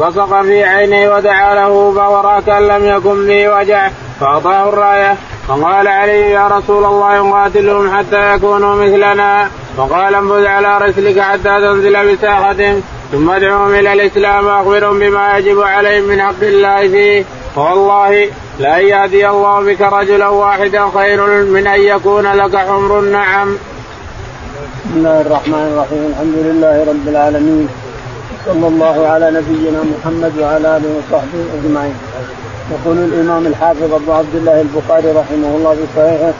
بصق في عينيه ودعا له فورى كان لم يكن به وجع فأعطاه الراية. فقال علي يا رسول الله نقاتلهم حتى يكونوا مثلنا. فقال انفذ على رسلك حتى تنزل بساحتهم ثم ادعوهم إلى الإسلام واخبرهم بما يجب عليهم من حق الله فيه. فوالله لأن يهدي الله بك رجلا واحدا خير من أن يكون لك حمر النعم. بسم الله الرحمن الرحيم. الحمد لله رب العالمين. صلى الله على نبينا محمد وعلى آله وصحبه أجمعين. يقول الإمام الحافظ أبو عبد الله البخاري رحمه الله في صحيحه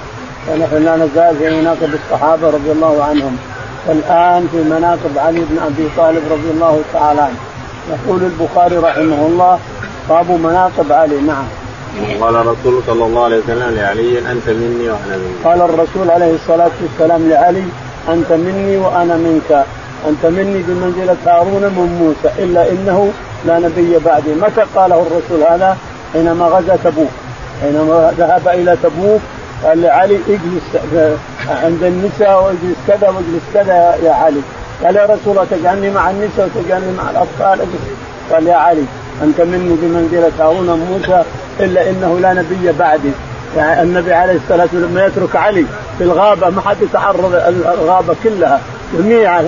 ونحن لا نزال في مناقب الصحابة رضي الله عنهم. والآن في مناقب علي بن أبي طالب رضي الله تعالى عنه. يقول البخاري رحمه الله باب مناقب علي. نعم. قال الرسول صلى الله عليه وسلم لعلي أنت مني وأنا منك. قال الرسول عليه الصلاة والسلام لعلي أنت مني وأنا منك. أنت مني بمنزلة هارون من موسى إلا إنه لا نبي بعدي. متى قاله الرسول هذا؟ حينما غزا تبوك. حينما ذهب إلى تبوك قال لعلي اجلس عند النساء واجلس كذا واجلس كذا يا علي. قال يا رسول الله تجعلني مع النساء وتجعلني مع الأطفال. قال يا علي أنت مني بمنزلة هارون موسى إلا إنه لا نبي بعدي. يعني النبي عليه الصلاة والسلام لما يترك علي في الغابة ما حد يتعرض الغابة كلها. جميع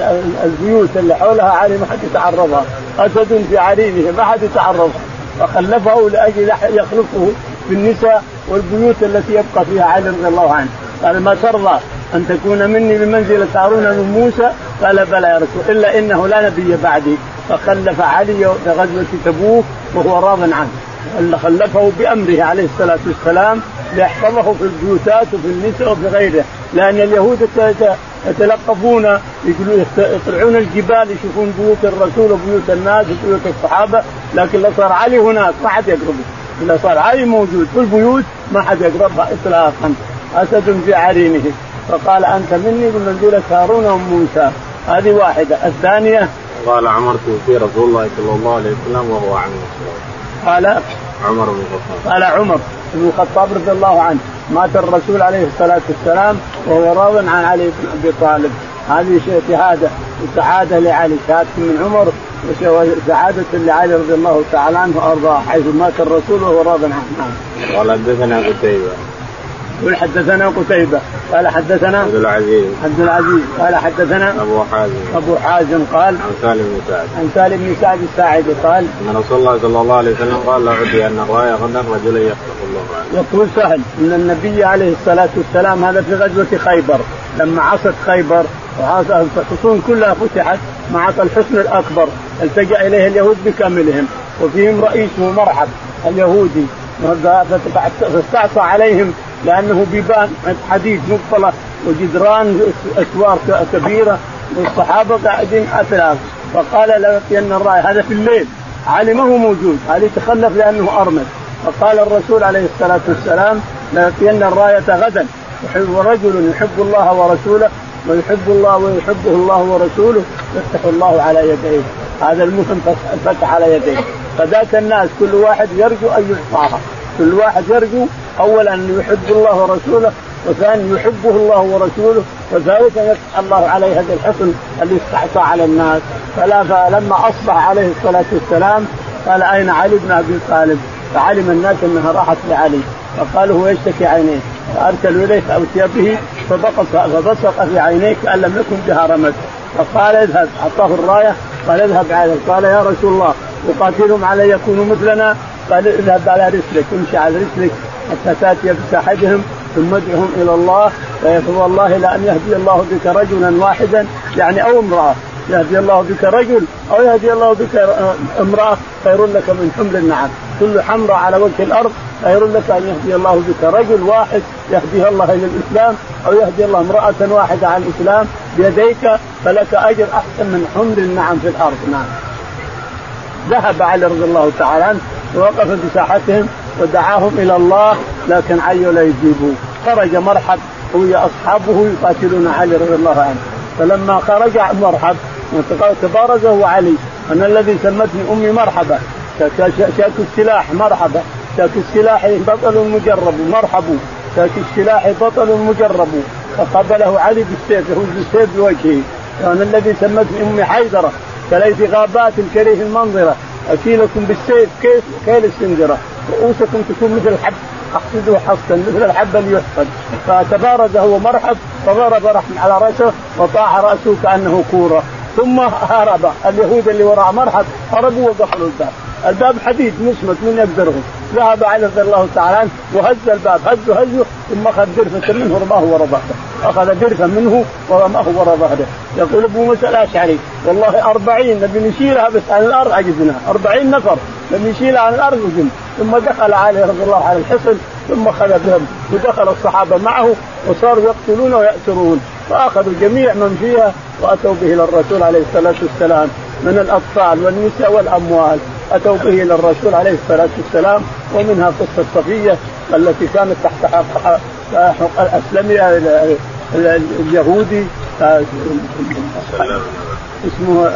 البيوت اللي حولها علي ما حد يتعرضها. أسد في عرينه ما حد يتعرضها فخلفه لأجل يخلفه بالنساء والبيوت التي يبقى فيها علي رضي الله عنه. قال ما ترضى أن تكون مني بمنزلة هارون من موسى؟ قال بلى يا رسول إلا إنه لا نبي بعدي. فخلف علي في غزوة تبوك وهو راض عنه. خلفه بأمره عليه الصلاة والسلام ليحفظه في البيوتات وفي النساء وفي غيره. لأن اليهود يتلقفون يطلعون الجبال يشوفون بيوت الرسول وبيوت الناس وبيوت الصحابة. لكن لو صار علي هناك ما حد يقربه إذا صار علي موجود في البيوت ما حد يقربها اطلاقا. أسد في عرينه. فقال أنت مني؟ بمنزله هارون وموسى هذه واحدة. الثانية؟ قال عمرت في رسول الله صلى الله عليه وسلم وهو عن قال عمر بن الخطاب. قال عمر بن الخطاب رضي الله عنه مات الرسول عليه الصلاة والسلام وهو راض عن علي بن أبي طالب. هذه شهادة وسعاده لعلي شهادة من عمر وسعاده لعلي رضي الله تعالى عنه وأرضاه حيث مات الرسول وهو راض عنه. قال حدثنا قتيبة. يقول حدثنا قتيبة قال حدثنا عبد العزيز. عبد العزيز قال حدثنا أبو حازم. أبو حازم قال عن سالم بن سعد. عن سالم بن سعد الساعدي قال أن رسول الله صلى الله عليه وسلم قال لا عدي أن الراية غدا رجلا يخلق الله عنه يقول سهل أن النبي عليه الصلاة والسلام هذا في غزوة خيبر لما عصت خيبر الحصون كلها فتحت ما عصى الحصن الأكبر التجأ إليه اليهود بكاملهم وفيهم رئيسه مرحب اليهودي فاستعصى عليهم لأنه بيبان حديد مبطلة وجدران اسوار كبيرة والصحابة قاعدين اثلاث فقال لأتين الرايه هذا في الليل. علي ما هو موجود. علي تخلف لأنه أرمد. فقال الرسول عليه الصلاة والسلام لأتين الرايه غدا. يحب رجل يحب الله ورسوله ويحب الله ويحبه الله ورسوله يفتح الله على يديه. هذا المهم فتح على يديه. فذاك الناس كل واحد يرجو أن يعطاها كل واحد يرجو. اولا أن يحب الله ورسوله وثاني يحبه الله ورسوله وثالثا يفتح الله عليه هذا الحصن اللي استعصى على الناس. فلا فلما أصبح عليه الصلاة والسلام قال أين علي بن أبي طالب؟ فعلم الناس أنها راحت لعلي. فقالوا هو يشتكي عينيه فارسلوا اليه فاتي به فبصق في عينيه كان لم يكن بها رمد فقال اذهب. أعطاه الراية قال اذهب عليه قال يا رسول الله أقاتلهم على يكونوا مثلنا. قال اذهب على رسلك امشي على رسلك حتى تأتي بساحتهم ثم ادعهم إلى الله والله لأن يهدي الله بك رجلا واحدا يعني أو امرأة يهدي الله بك رجل أو يهدي الله بك امرأة خير لك من حمل النعم. كل حمراء على وجه الأرض خير لك أن يهدي الله بك رجل واحد يهديها الله إلى الإسلام أو يهدي الله امرأة واحدة على الإسلام بيديك فلك أجر أحسن من حمل النعم في الأرض. نعم. ذهب علي رضي الله تعالى عنه ووقف بساحتهم ودعاهم إلى الله لكن عيوا لا يجيبوا خرج مرحب هو أصحابه يقاتلون علي رضي الله عنه. فلما خرج مرحب تبارزه علي أنا الذي سمتني أمي مرحبا. شاك السلاح مرحبا. شاك السلاح بطل مجرب مرحبا شاك السلاح بطل مجرب. فقبله علي بالسيف يهز بالسيف بوجهه. أنا الذي سمتني أمي حيدرة كليث غابات كريه المنظرة. اكيلكم بالسيف كيف؟ كيل السندره رؤوسكم تكون مثل الحب. احصده حصا مثل الحب اللي يحصد فتبارز هو مرحب فضرب رحم على رأسه وطاح رأسه كأنه كورة. ثم هرب. اليهود اللي وراء مرحب هربوا وقفلوا الباب. الباب حديد مسمت من يقدرهم؟ ذهب علي رضي الله تعالى عنه وهز الباب هزه هزه ثم أخذ درفة منه رماه وراء ظهره أخذ درفة منه ورماه وراء ظهره يقول أبو موسى الأشعري والله أربعين نبي نشيلها بس عن الأرض عجزنا أربعين نفر نبي نشيلها عن الأرض وجن ثم دخل علي رضي الله على الحصن ثم خلى بهم ودخل الصحابة معه وصاروا يقتلون ويأسرون. فأخذوا جميع من فيها وأتوا به إلى الرسول عليه الصلاة والسلام من الأطفال والنساء والأموال. أتوا به إلى الرسول عليه الصلاة والسلام ومنها قصة صفية التي كانت تحت الاسلمي اليهودي اسمه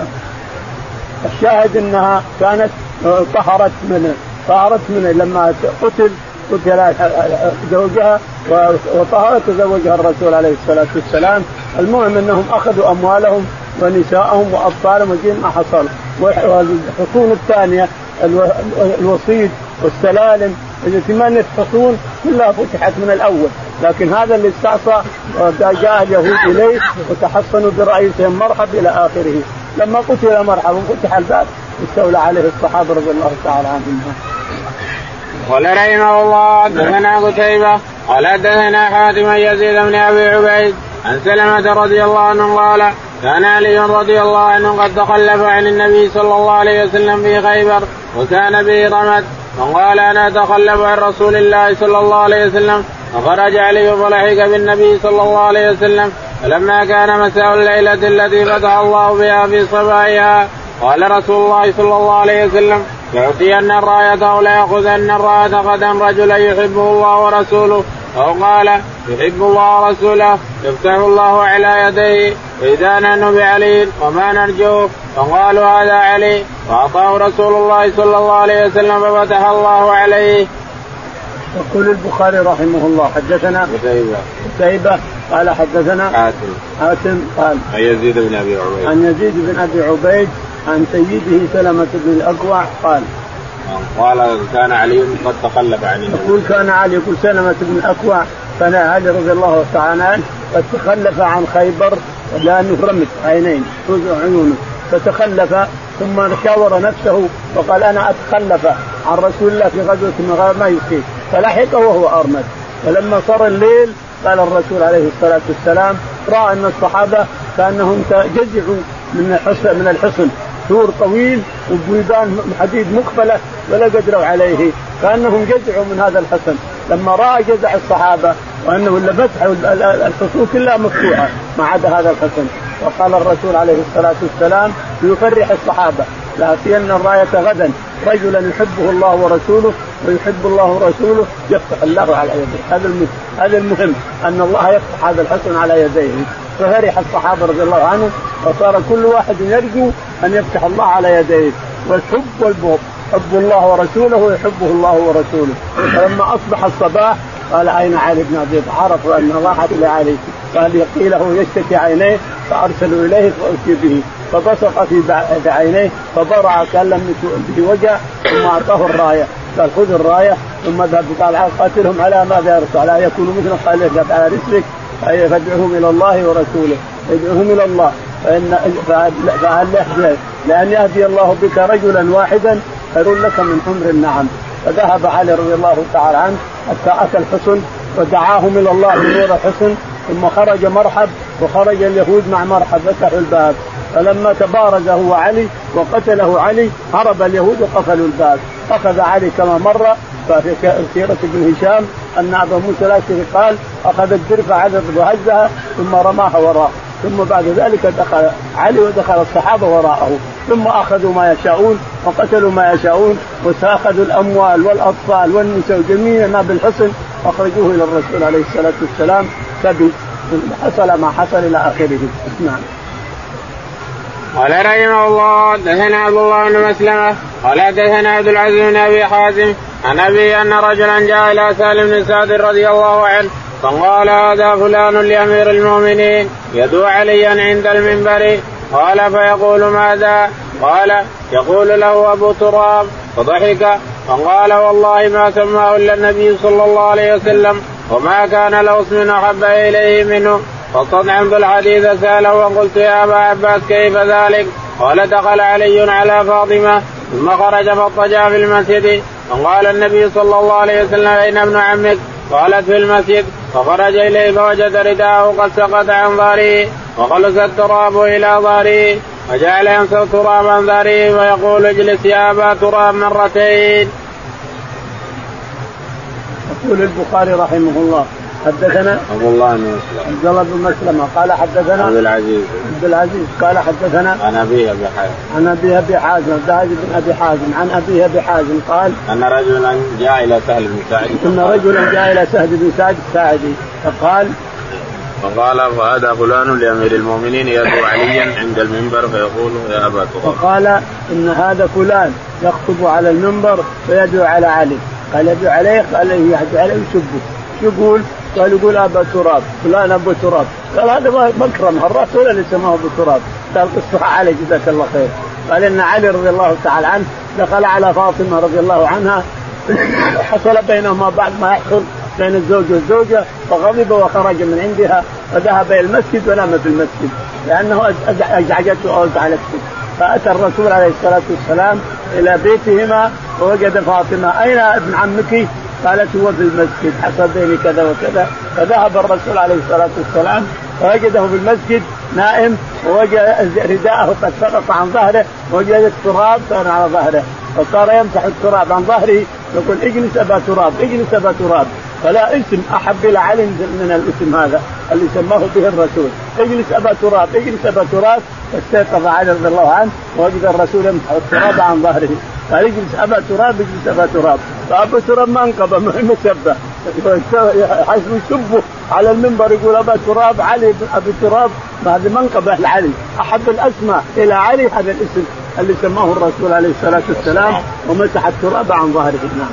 الشاهد إنها كانت طهرت من طهرت من لما قتل قتل زوجها وطهرت وزوجها الرسول عليه الصلاة والسلام. المهم إنهم أخذوا أموالهم ونساءهم واطفالهم وجين ما حصل. والحصون الثانية الوصيد والسلالم ثمانية حصون كلها فتحت من الأول. لكن هذا اللي استعصى جاء اليهود إليه وتحصنوا برئيسهم مرحب إلى آخره. لما قتل مرحب وفتح الباب استولى عليه الصحابة رضي الله تعالى عنهم. قال رحمه الله حدثنا قتيبة قال حدثنا حاتم يزيد بن أبي عبيد عن سلمة رضي الله عنه قال كان علي رضي الله عنه قد تخلف عن النبي صلى الله عليه وسلم في خيبر وكان به رمد. فقال أنا أتخلف عن رسول الله صلى الله عليه وسلم فخرج علي فلحق بالنبي صلى الله عليه وسلم. فلما كان مساء الليلة التي فتح الله بها في صباحها قال رسول الله صلى الله عليه وسلم يعطين الراية أو ليأخذن الراية غدا رجلا يحبه الله ورسوله. أو قال يحب الله ورسوله يفتح الله على يديه وإذا نحن بعلي وما نرجوه فقالوا هذا علي فأعطاه رسول الله صلى الله عليه وسلم ففتح الله عليه. يقول البخاري رحمه الله حدثنا قتيبة قتيبة قال حدثنا حاتم. حاتم قال عن يزيد بن أبي عبيد. عن يزيد بن أبي عبيد عن سيده سلمة بن الأكوع قال قال كان علي قد تخلف عن النبي. يقول كان علي يقول سلمة بن الأكوع كان علي رضي الله تعالى عنه قد تخلف عن خيبر لأنه رمت عينين عيونه. فتخلف ثم شاور نفسه وقال أنا أتخلف عن رسول الله في غزوة من ما يصيب فلحقه وهو أرمد. فلما صار الليل قال الرسول عليه الصلاة والسلام رأى أن الصحابة كأنهم جزعوا من الحصن من الحصن. سور طويل وبيبان حديد مقبلة ولا قدروا عليه كأنهم جزعوا من هذا الحصن لما رأى جزع الصحابة وأنه الا فتح الحصون كلها مفتوحة ما عدا هذا الحصن وقال الرسول عليه الصلاة والسلام ليفرح الصحابة لاتين الراية غدا. رجلا يحبه الله ورسوله ويحب الله ورسوله يفتح الله على يديه هذا هذا المهم أن الله يفتح هذا الحسن على يديه. ففرح الصحابة رضي الله عنهم وصار كل واحد يرجو أن يفتح الله على يديه والحب والبغض حب الله ورسوله ويحبه الله ورسوله. فلما أصبح الصباح قال أين علي بن أبي عرفوا ان الله إلى علي. قال قيل له يشتكي عينيه فأرسلوا إليه فأتي به. فبصق في عينيه فبرع كان لم في وجه ثم أعطاه الراية. قال خذ الراية. ثم ذهب قال قاتلهم على ماذا يا رسول على يكونوا مثل قال اذهب على رسلك فادعوهم إلى الله ورسوله. ادعوهم إلى الله. فان فهل لأن يهدي الله بك رجلا واحدا خير لك من حمر النعم فذهب علي رضي الله تعالى عنه حتى أتى الحصن ودعاهم إلى الله بنور الحصن ثم خرج مرحب وخرج اليهود مع مرحب فتحوا الباب. فلما تبارز هو علي وقتله علي هرب اليهود وقفلوا الباب. أخذ علي كما مر ففي سيرة ابن هشام أن أبا موسى الأشعري قال أخذ الدرفة عدد وهزها ثم رماها وراء ثم بعد ذلك دخل علي ودخل الصحابة وراءه. ثم أخذوا ما يشاءون وقتلوا ما يشاءون واخذوا الأموال والأطفال والنساء جميع ما بالحصن أخرجوه إلى الرسول عليه الصلاة والسلام. سبي حصل ما حصل إلى آخره. نعم. قال رحمه الله دثنا عبد الله بن مسلمة قال دثنا عبد العزيز بن أبي حازم عن ابي أن رجلا جاء إلى سالم بن سعد رضي الله عنه فقال هذا فلان لأمير المؤمنين يدعو عليا عند المنبر قال فيقول ماذا؟ قال يقول له أبو تراب فضحك فقال والله ما سماه إلا النبي صلى الله عليه وسلم وما كان له اسم أحب إليه منه فاستطعمت الحديث سأله وقلت يا أبا عباس كيف ذلك؟ قال دخل علي على فاطمة ثم خرج فاضطجع في المسجد فقال النبي صلى الله عليه وسلم أين ابن عمك؟ قالت في المسجد فخرج إليه فوجد رداءه قد سقط عن ظهره وخلص التراب إلى ظهره وجعل ينسى تراب عن ظهره ويقول اجلس يا أبا تراب مرتين. يقول البخاري رحمه الله حدثنا عبد الله بن مسلم. عبد الله بن مسلمه قال حدثنا عبد العزيز. عبد العزيز. قال حدثنا عن ابي أبي حازم. عن ابي أبي حازم. عبد بن أبي حازم. عن ابي أبي حازم قال أن رجلا جاء إلى سهل بن سعد إن رجلا جاء إلى سهل بن سعد الساعدي. فقال فقال فهذا فلان لأمير المؤمنين يدعو عليا عند المنبر فيقول يا أبا تراب فقال إن هذا فلان يخطب على المنبر فيدعو على علي. قال يدعو عليه؟ قال يدعو عليه يسبه يقول قال يقول ابا تراب فلان أبو تراب. قال هذا مكرم الرسول اللي سماه أبو تراب. قال قصها علي جزاك الله خير. قال إن علي رضي الله تعالى عنه دخل على فاطمة رضي الله عنها. حصل بينهما بعد ما يحصل بين الزوج والزوجة فغضب وخرج من عندها فذهب إلى المسجد ونام في المسجد. لأنه ازعجته أو ازعجته فأتى الرسول عليه الصلاة والسلام إلى بيتهما ووجد فاطمة أين ابن عمك؟ قالت هو في المسجد حصل بيني كذا وكذا فذهب الرسول عليه الصلاة والسلام فوجده في المسجد نائم ووجد رداءه قد سقط عن ظهره ووجد التراب كان على ظهره فصار يمسح التراب عن ظهره يقول اجلس أبا تراب اجلس أبا تراب. فلا اسم أحب إلى علي من الاسم هذا اللي سماه به الرسول. اجلس أبا تراب اجلس أبا تراب فاستيقظ علي رضي الله عنه ووجد الرسول يمسح التراب عن ظهره. قال اجلس أبا تراب اجلس أبا تراب. فأبو تراب ما انقذ مسبه يسبه على المنبر يقول أبا تراب علي أبي تراب. هذه منقبه لعلي أحب الأسماء إلى علي هذا الاسم اللي سماه الرسول عليه الصلاة والسلام ومسح التراب عن ظهره. نعم.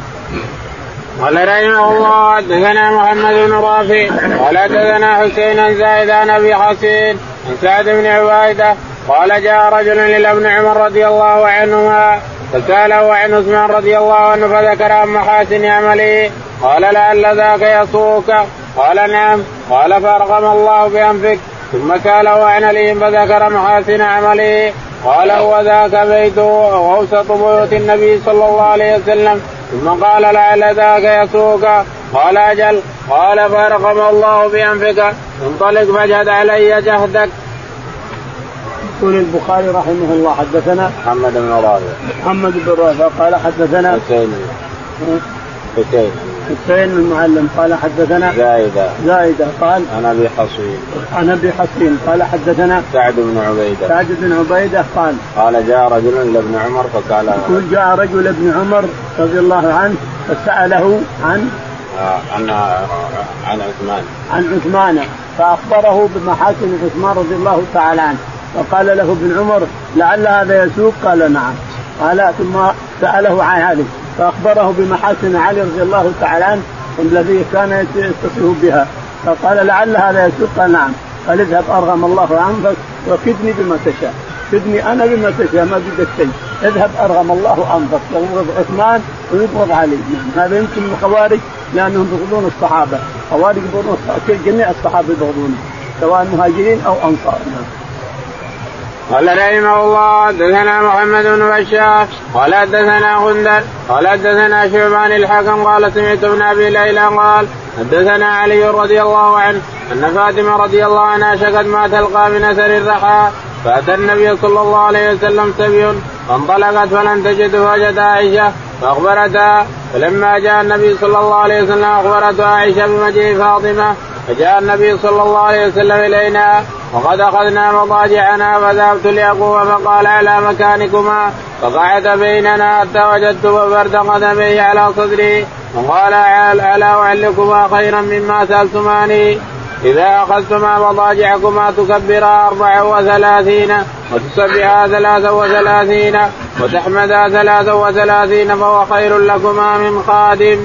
قال رحمه الله حدثنا محمد بن رافع قال حدثنا حسين زايد عن أبي حسين عن سعد بن عبيدة قال جاء رجل إلى ابن عمر رضي الله عنهما فسأله عن عثمان رضي الله عنه فذكر عن محاسن عمله قال لعل ذاك يسوك قال نعم قال فأرغم الله بأنفك ثم ساله عن علي فذكر محاسن عمله قال هو ذاك بيته واوسط بيوت النبي صلى الله عليه وسلم. ثم قال لعل ذاك يسوك قال أجل. قال فارغم الله بأنفك. انطلق فاجهد علي جهدك. يقول البخاري رحمه الله حدثنا محمد بن رافع. محمد بن رافع قال حدثنا حسين. حسين. حسين المعلم قال حدثنا زايدة. زايدة قال عن أبي حصين. عن أبي حصين قال حدثنا سعد بن عبيدة. سعد بن عبيدة قال قال جاء رجل لابن عمر فقال يقول جاء رجل ابن عمر رضي الله عنه فسأله عن عن عن عثمان. عن عثمان فأخبره بمحاسن عثمان رضي الله تعالى عنه فقال له ابن عمر لعل هذا يسوق؟ قال نعم. قال ثم سأله عن علي فأخبره بمحاسن علي رضي الله تعالى عنه الذي كان يتصف بها. فقال لعل هذا يسوق نعم. قال اذهب أرغم الله عنك وكدني بما تشاء. كدني أنا بما تشاء ما بدك شيء. اذهب أرغم الله عنك. يبغض عثمان ويبغض علي. نعم. هذا يمكن من الخوارج لأنهم يبغضون الصحابة. خوارج يبغضون جميع الصحابة يبغضونهم سواء مهاجرين أو أنصار. نعم. قال رحمه الله حدثنا محمد بن بشار قال حدثنا غندر قال حدثنا شعبان الحكم قال سمعت ابن أبي ليلى قال حدثنا علي رضي الله عنه أن فاطمة رضي الله عنها شكت ما تلقى من أثر الرحى فأتى النبي صلى الله عليه وسلم سبي فانطلقت فلم تجد فوجد عائشة فأخبرتها فلما جاء النبي صلى الله عليه وسلم أخبرته عائشة بمجيء فاطمة فجاء النبي صلى الله عليه وسلم إلينا وقد أخذنا مضاجعنا فذهبت لاقوم فقال على مكانكما فقعد بيننا حتى وجدت برد قدميه على صدري وقال الا أعلكما خيرا مما سألتماني إذا أخذتما مضاجعكما تكبرا أربع وثلاثين وتسبحا ثلاثا وثلاثين وتحمدا ثلاثا وثلاثين فهو خير لكما من خادم.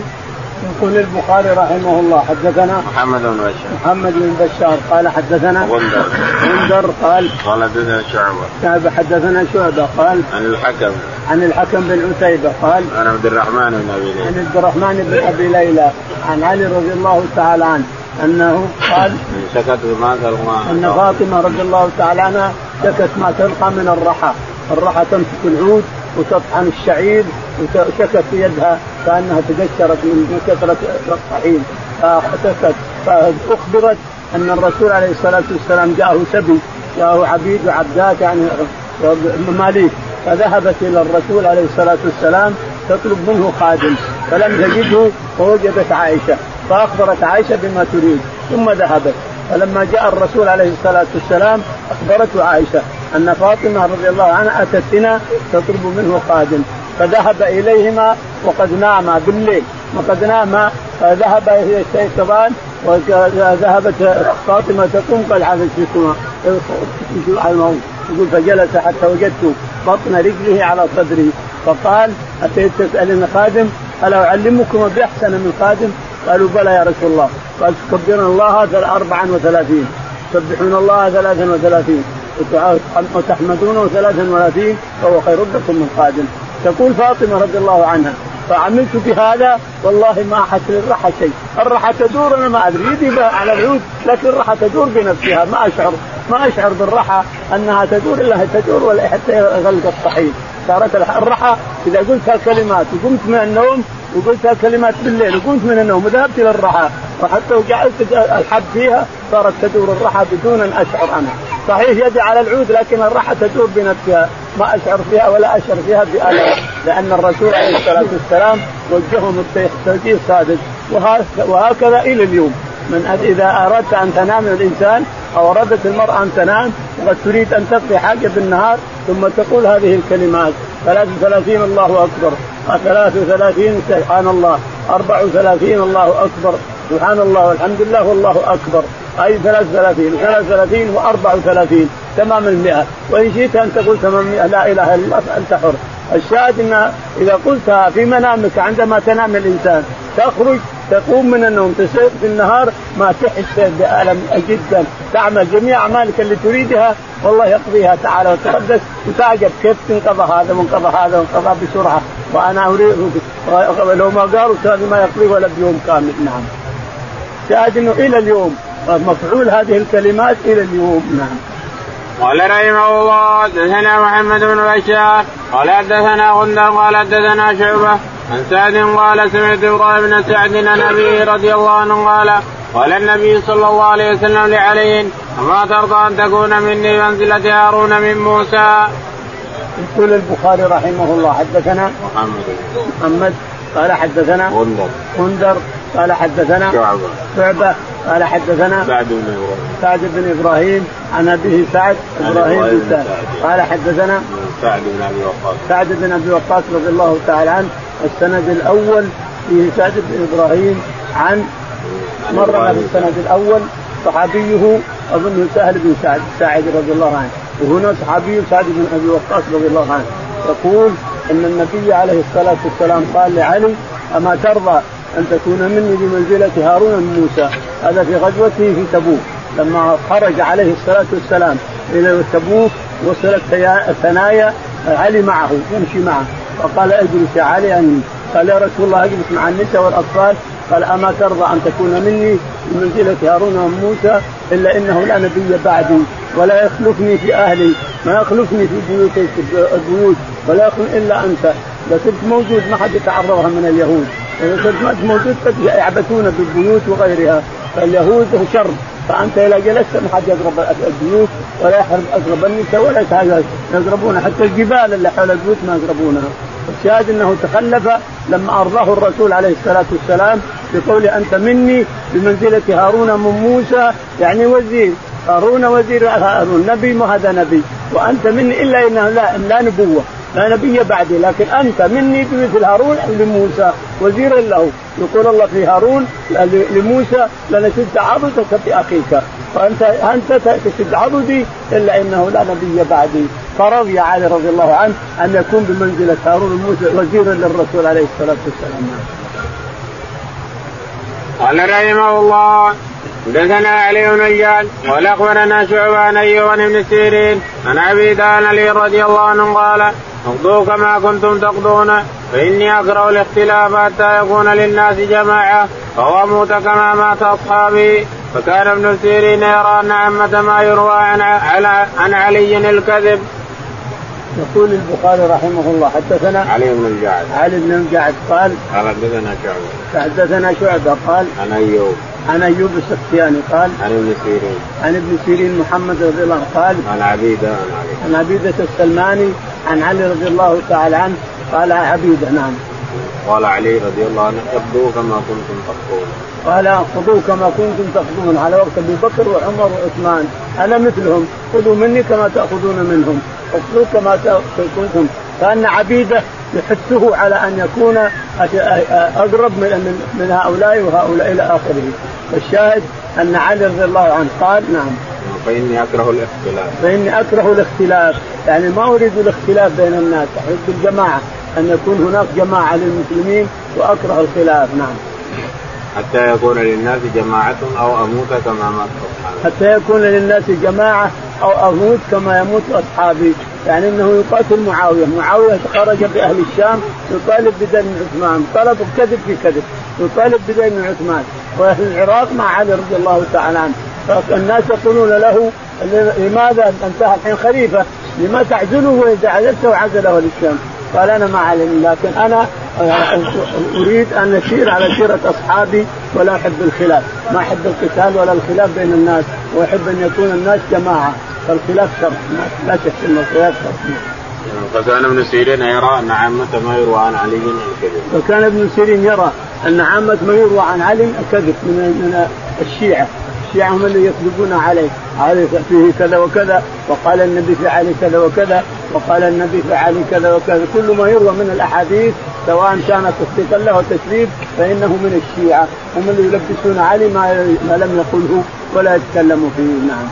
يقول البخاري رحمه الله حدثنا محمد بن بشار. محمد بن بشار قال حدثنا غندر. غندر قال قال حدثنا شعبة. حدثنا شعبة قال عن الحكم. عن الحكم بن عتيبة قال عن عبد الرحمن بن أبي ليلى. عن عبد الرحمن بن أبي ليلى عن علي رضي الله تعالى عنه أنه قال سكت ما تلقى أن فاطمة رضي الله تعالى عنها شكت ما تلقى من الرحى، الرحى تمسك العود وتطحن الشعير وشكت في يدها كأنها تقشرت من كثرة الطحين فشكت فأخبرت أن الرسول عليه الصلاة والسلام جاءه سبي جاءه عبيد وعبدات يعني مماليك فذهبت إلى الرسول عليه الصلاة والسلام تطلب منه خادم فلم تجده فوجدت عائشة. فأخبرت عائشة بما تريد ثم ذهبت. فلما جاء الرسول عليه الصلاة والسلام أخبرته عائشة أن فاطمة رضي الله عنها أتت هنا تطلب منه خادم. فذهب إليهما وقد ناما بالليل. وقد ناما فذهب يستيقظان وذهبت فاطمة تقوم قد حدثتكما يقول فجلس حتى وجدت بطن رجله على صدري. فقال أتيت تسالني خادم ألا أعلمكم باحسن من خادم؟ قالوا بلى يا رسول الله. قال تكبرون الله أربعا وثلاثين. تسبحون الله ثلاثا وثلاثين. وتحمدونه ثلاثا وثلاثين فهو خير لكم من قادم تقول فاطمة رضي الله عنها فعملت بهذا والله ما احس للرحى شيء، الرحى تدور أنا ما أدري يدي على العود لكن الرحى تدور بنفسها ما أشعر ما أشعر بالرحى أنها تدور إلا تدور ولا حتى غلق الطحين، صارت الرحى إذا قلت هالكلمات وقمت من النوم وقلت هالكلمات بالليل وقمت من النوم وذهبت إلى الرحى وحتى وجعلت الحب فيها صارت تدور الرحى بدون أن أشعر عنها صحيح يدي على العود لكن الرحى تدور بنفسها. ما أشعر فيها ولا أشعر فيها بألم لأن الرسول عليه الصلاة والسلام وجههم التوجيه صادق. وهكذا إلى اليوم. من إذا أردت أن تنام الإنسان أو أردت المرأة أن تنام وقد تريد أن تقضي حاجة بالنهار ثم تقول هذه الكلمات. 33 الله أكبر. 33 سبحان الله. 34 الله أكبر. سبحان الله والحمد لله والله أكبر. أي 33 33 و34 تمام المئة. وإن شئت أن تقول تمام المئة لا إله إلا الله فانت حر. الشاهد إن إذا قلتها في منامك عندما تنام الإنسان تخرج تقوم من النوم تستيقظ في النهار ما تحس بألم جدا. تعمل جميع أعمالك اللي تريدها والله يقضيها تعالى وتقدس وتعجب كيف انقضى هذا وانقضى هذا وانقضى بسرعة. وأنا أريد لو ما قالوا هذا ما يقضي ولا بيوم كامل. نعم. شاهد إنه إلى اليوم مفعول هذه الكلمات إلى اليوم. نعم. قال رحمه الله حدثنا محمد بن بشار قال حدثنا غندر قال حدثنا شعبة عن سعد قال سمعت إبراهيم بن سعد عن أبيه رضي الله عنه قال قال النبي صلى الله عليه وسلم لعلي أما ترضى أن تكون مني منزله هارون من موسى. يقول البخاري رحمه الله حدثنا محمد. محمد قال حدثنا غندر. غندر قال حدثنا شعبة. شعبة قال حدثنا سعد بن إبراهيم. سعد بن إبراهيم عن أبيه سعد إبراهيم بن سعد. قال حدثنا سعد بن أبي وقاص. سعد بن أبي وقاص رضي الله تعالى عنه السند الأول فيه سعد بن إبراهيم عن مرنا في السند الأول صحابيه أظن سهل بن سعد سعد رضي الله عنه. وهنا صحابي سعد بن أبي وقاص رضي الله عنه. يقول إن النبي عليه الصلاة والسلام قال لعلي أما ترضى أن تكون مني بمنزلة هارون من موسى هذا في غزوته في تبوك لما خرج عليه الصلاة والسلام إلى تبوك وصلت الثنايا علي معه يمشي معه. فقال اجلس يا علي قال يا رسول الله اجلس مع النساء والأطفال قال أما ترضى أن تكون مني بمنزله هارون من موسى إلا إنه لا نبي بعدي ولا يخلفني في أهلي ما يخلفني في بيوت البيوت ولا يخلف إلا أنت. لكنت موجود ما حد يتعرضها من اليهود. إذا كنت موجود قد يعبثون بالبيوت وغيرها. فاليهود شر. فأنت إذا جلست ما حد يقرب البيوت ولا يحرم اقرب النساء ولا يقربون حتى الجبال اللي حول البيوت ما يقربونها الشاهد انه تخلف لما ارضاه الرسول عليه الصلاة والسلام بقول انت مني بمنزلة هارون من موسى يعني وزير. هارون وزير هارون نبي ما هذا نبي. وانت مني الا انه لا لا نبوة لا نبي بعدي. لكن انت مني بمثل هارون لموسى وزيرا له. يقول الله في هارون لموسى لنشد عضدك بأخيك. فأنت أنت تشد عضدي إلا إنه لا نبي بعدي. فرضي علي رضي الله عنه أن يكون بمنزلة هارون وزيرا للرسول عليه الصلاة والسلام. قال رحمه الله حدثنا علي بن الجاد قال أخبرنا شعبان أيوب بن سيرين عن أبي دان علي رضي الله عنه قال اقضوا كما كنتم تقضون فإني اكره الاختلاف حتى يكون للناس جماعة أو أموت كما مات أصحابي فكان ابن سيرين يرى ان عامه ما يروى عن علي الكذب. يقول البخاري رحمه الله حدثنا علي بن الجعد علي بن الجعد قال حدثنا شعبة. حدثنا شعبة قال عن أيوب. عن أيوب السختياني قال عن ابن سيرين. عن ابن سيرين محمد رضي الله عنه قال عن عبيدة عن علي. عن عبيدة السلماني عن علي رضي الله تعالى عنه قال عبيدة نعم. قال علي رضي الله عنه ابدوا كما كنتم تقضون قال خذوا كما كنتم تاخذون على وقت أبي بكر وعمر وعثمان. أنا مثلهم. خذوا مني كما تأخذون منهم. اخذوا كما كنتم كأن عبيده يحثه على أن يكون أقرب من من هؤلاء وهؤلاء إلى آخره. والشاهد أن علي رضي الله عنه قال نعم. فإني أكره الاختلاف. فإني أكره الاختلاف. يعني ما أريد الاختلاف بين الناس. أحب الجماعة. أن يكون هناك جماعة للمسلمين وأكره الخلاف. نعم. حتى يكون للناس جماعة أو أموت كما مات أصحابي. حتى يكون للناس جماعة أو أموت كما يموت أصحابي. يعني أنه يقاتل معاوية. معاوية خرج بأهل الشام يطالب بدين عثمان. طلب كذب في كذب يطالب بدين عثمان. وأهل العراق مع علي رضي الله تعالى عنه. فالناس يقولون له لماذا انتهى الحين خليفة؟ لما تعزله وإذا عزلته عزله للشام. قال أنا ما علمني لكن أنا أريد أن اسير على سيرة أصحابي ولا أحب الخلاف، ما أحب القتال ولا الخلاف بين الناس، وأحب أن يكون الناس جماعة، فالخلاف شر لا شك أن الخلاف شر. فكان ابن سيرين يرى أن عامة ما يروى عن علي الكذب. فكان ابن سيرين يرى أن عامة ما يروى عن علي الكذب من من الشيعة، الشيعة هم اللي يكذبون عليه. علي فيه كذا وكذا وقال النبي في علي كذا وكذا. وقال النبي في علي كذا وكذا. كل ما يروى من الأحاديث سواء كان تصديقا له وتكذيب فإنه من الشيعة هم اللي يلبسون علي ما, ما لم يقله ولا يتكلموا فيه. نعم.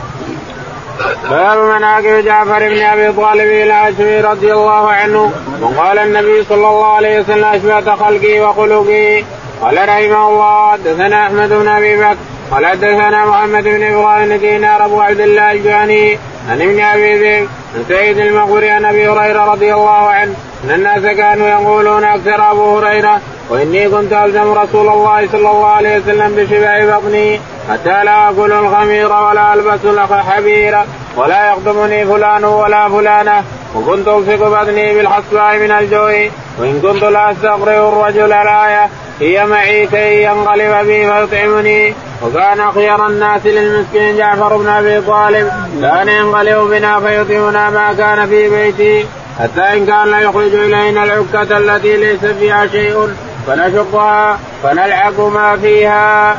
باب مناقب جعفر بن أبي طالب الهاشمي رضي الله عنه وقال النبي صلى الله عليه وسلم اشبهت خلقي وخلقي. قال رحمه الله حدثنا أحمد بن أبي بكر قال حدثنا محمد بن إبراهيم دينار أبو عبد الله الجاني عن ابن أبي ذئب عن سيد المغفر عن أبي هريرة رضي الله عنه أن الناس كانوا يقولون أكثر أبو هريرة وإني كنت ألزم رسول الله صلى الله عليه وسلم بشبع بطني حتى لا أكل الخمير ولا ألبس الحبير ولا يخدمني فلان ولا فلانة وكنت أمسك بطني بالحصباء من الجوع وإن كنت لا أستقرئ الرجل الآية هي معي كي ينقلب بي فيطعمني. وكان خير الناس للمسكين جعفر بن أبي طالب. كان ينقلب بنا فيطعمنا ما كان في بيتي. حتى إن كان لا يخرج إلينا العكة التي ليس فيها شيء فنشقها فنلعق ما فيها.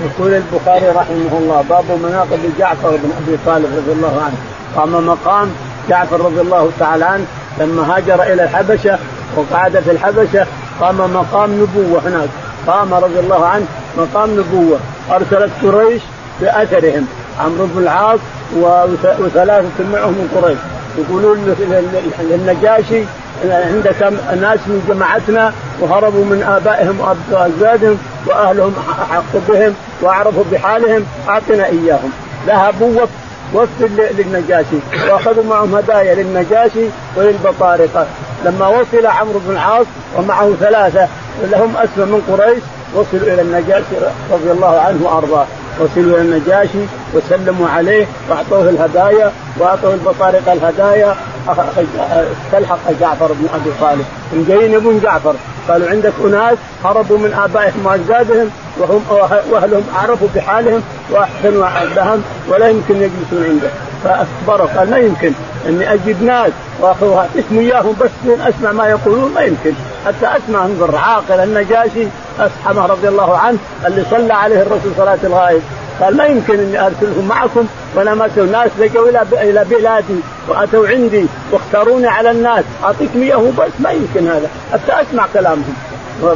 يقول البخاري رحمه الله باب مناقب جعفر بن أبي طالب رضي الله عنه. قام مقام جعفر رضي الله تعالى عنه لما هاجر إلى الحبشة وقعد في الحبشة قام مقام نبوة هناك. قام رضي الله عنه مقام نبوة. أرسلت قريش بأثرهم. عمرو بن العاص وثلاثة معهم من قريش. يقولون للنجاشي عندك ناس من جماعتنا وهربوا من آبائهم واجدادهم وأهلهم حقوا بهم وأعرفوا بحالهم. أعطنا إياهم. ذهبوا وفد للنجاشي. وأخذوا معهم هدايا للنجاشي وللبطارقة. لما وصل عمرو بن العاص ومعه ثلاثة لهم اسمى من قريش وصلوا إلى النجاشي رضي الله عنه وأرضاه. وصلوا إلى النجاشي وسلموا عليه وأعطوه الهدايا وأعطوه البطارق الهدايا. استلحق جعفر بن أبي طالب. جايين يبون جعفر. قالوا عندك أناس هربوا من آبائهم وأجدادهم وهم وأهلهم عرفوا بحالهم وأحسنوا عندهم ولا يمكن يجلسون عنده. فأخبره قال ما يمكن. إني أجيب ناس واخذها اسمي إياهم بس أسمع ما يقولون ما يمكن. حتى أسمع انظر عاقل النجاشي اسحمه رضي الله عنه اللي صلى عليه الرسول صلاة الغائب. قال ما يمكن أني أرسلهم معكم وأنا ما ناس لقوا إلى إلى بلادي وأتوا عندي واختاروني على الناس. اعطيك مياه بس ما يمكن هذا. حتى أسمع كلامهم.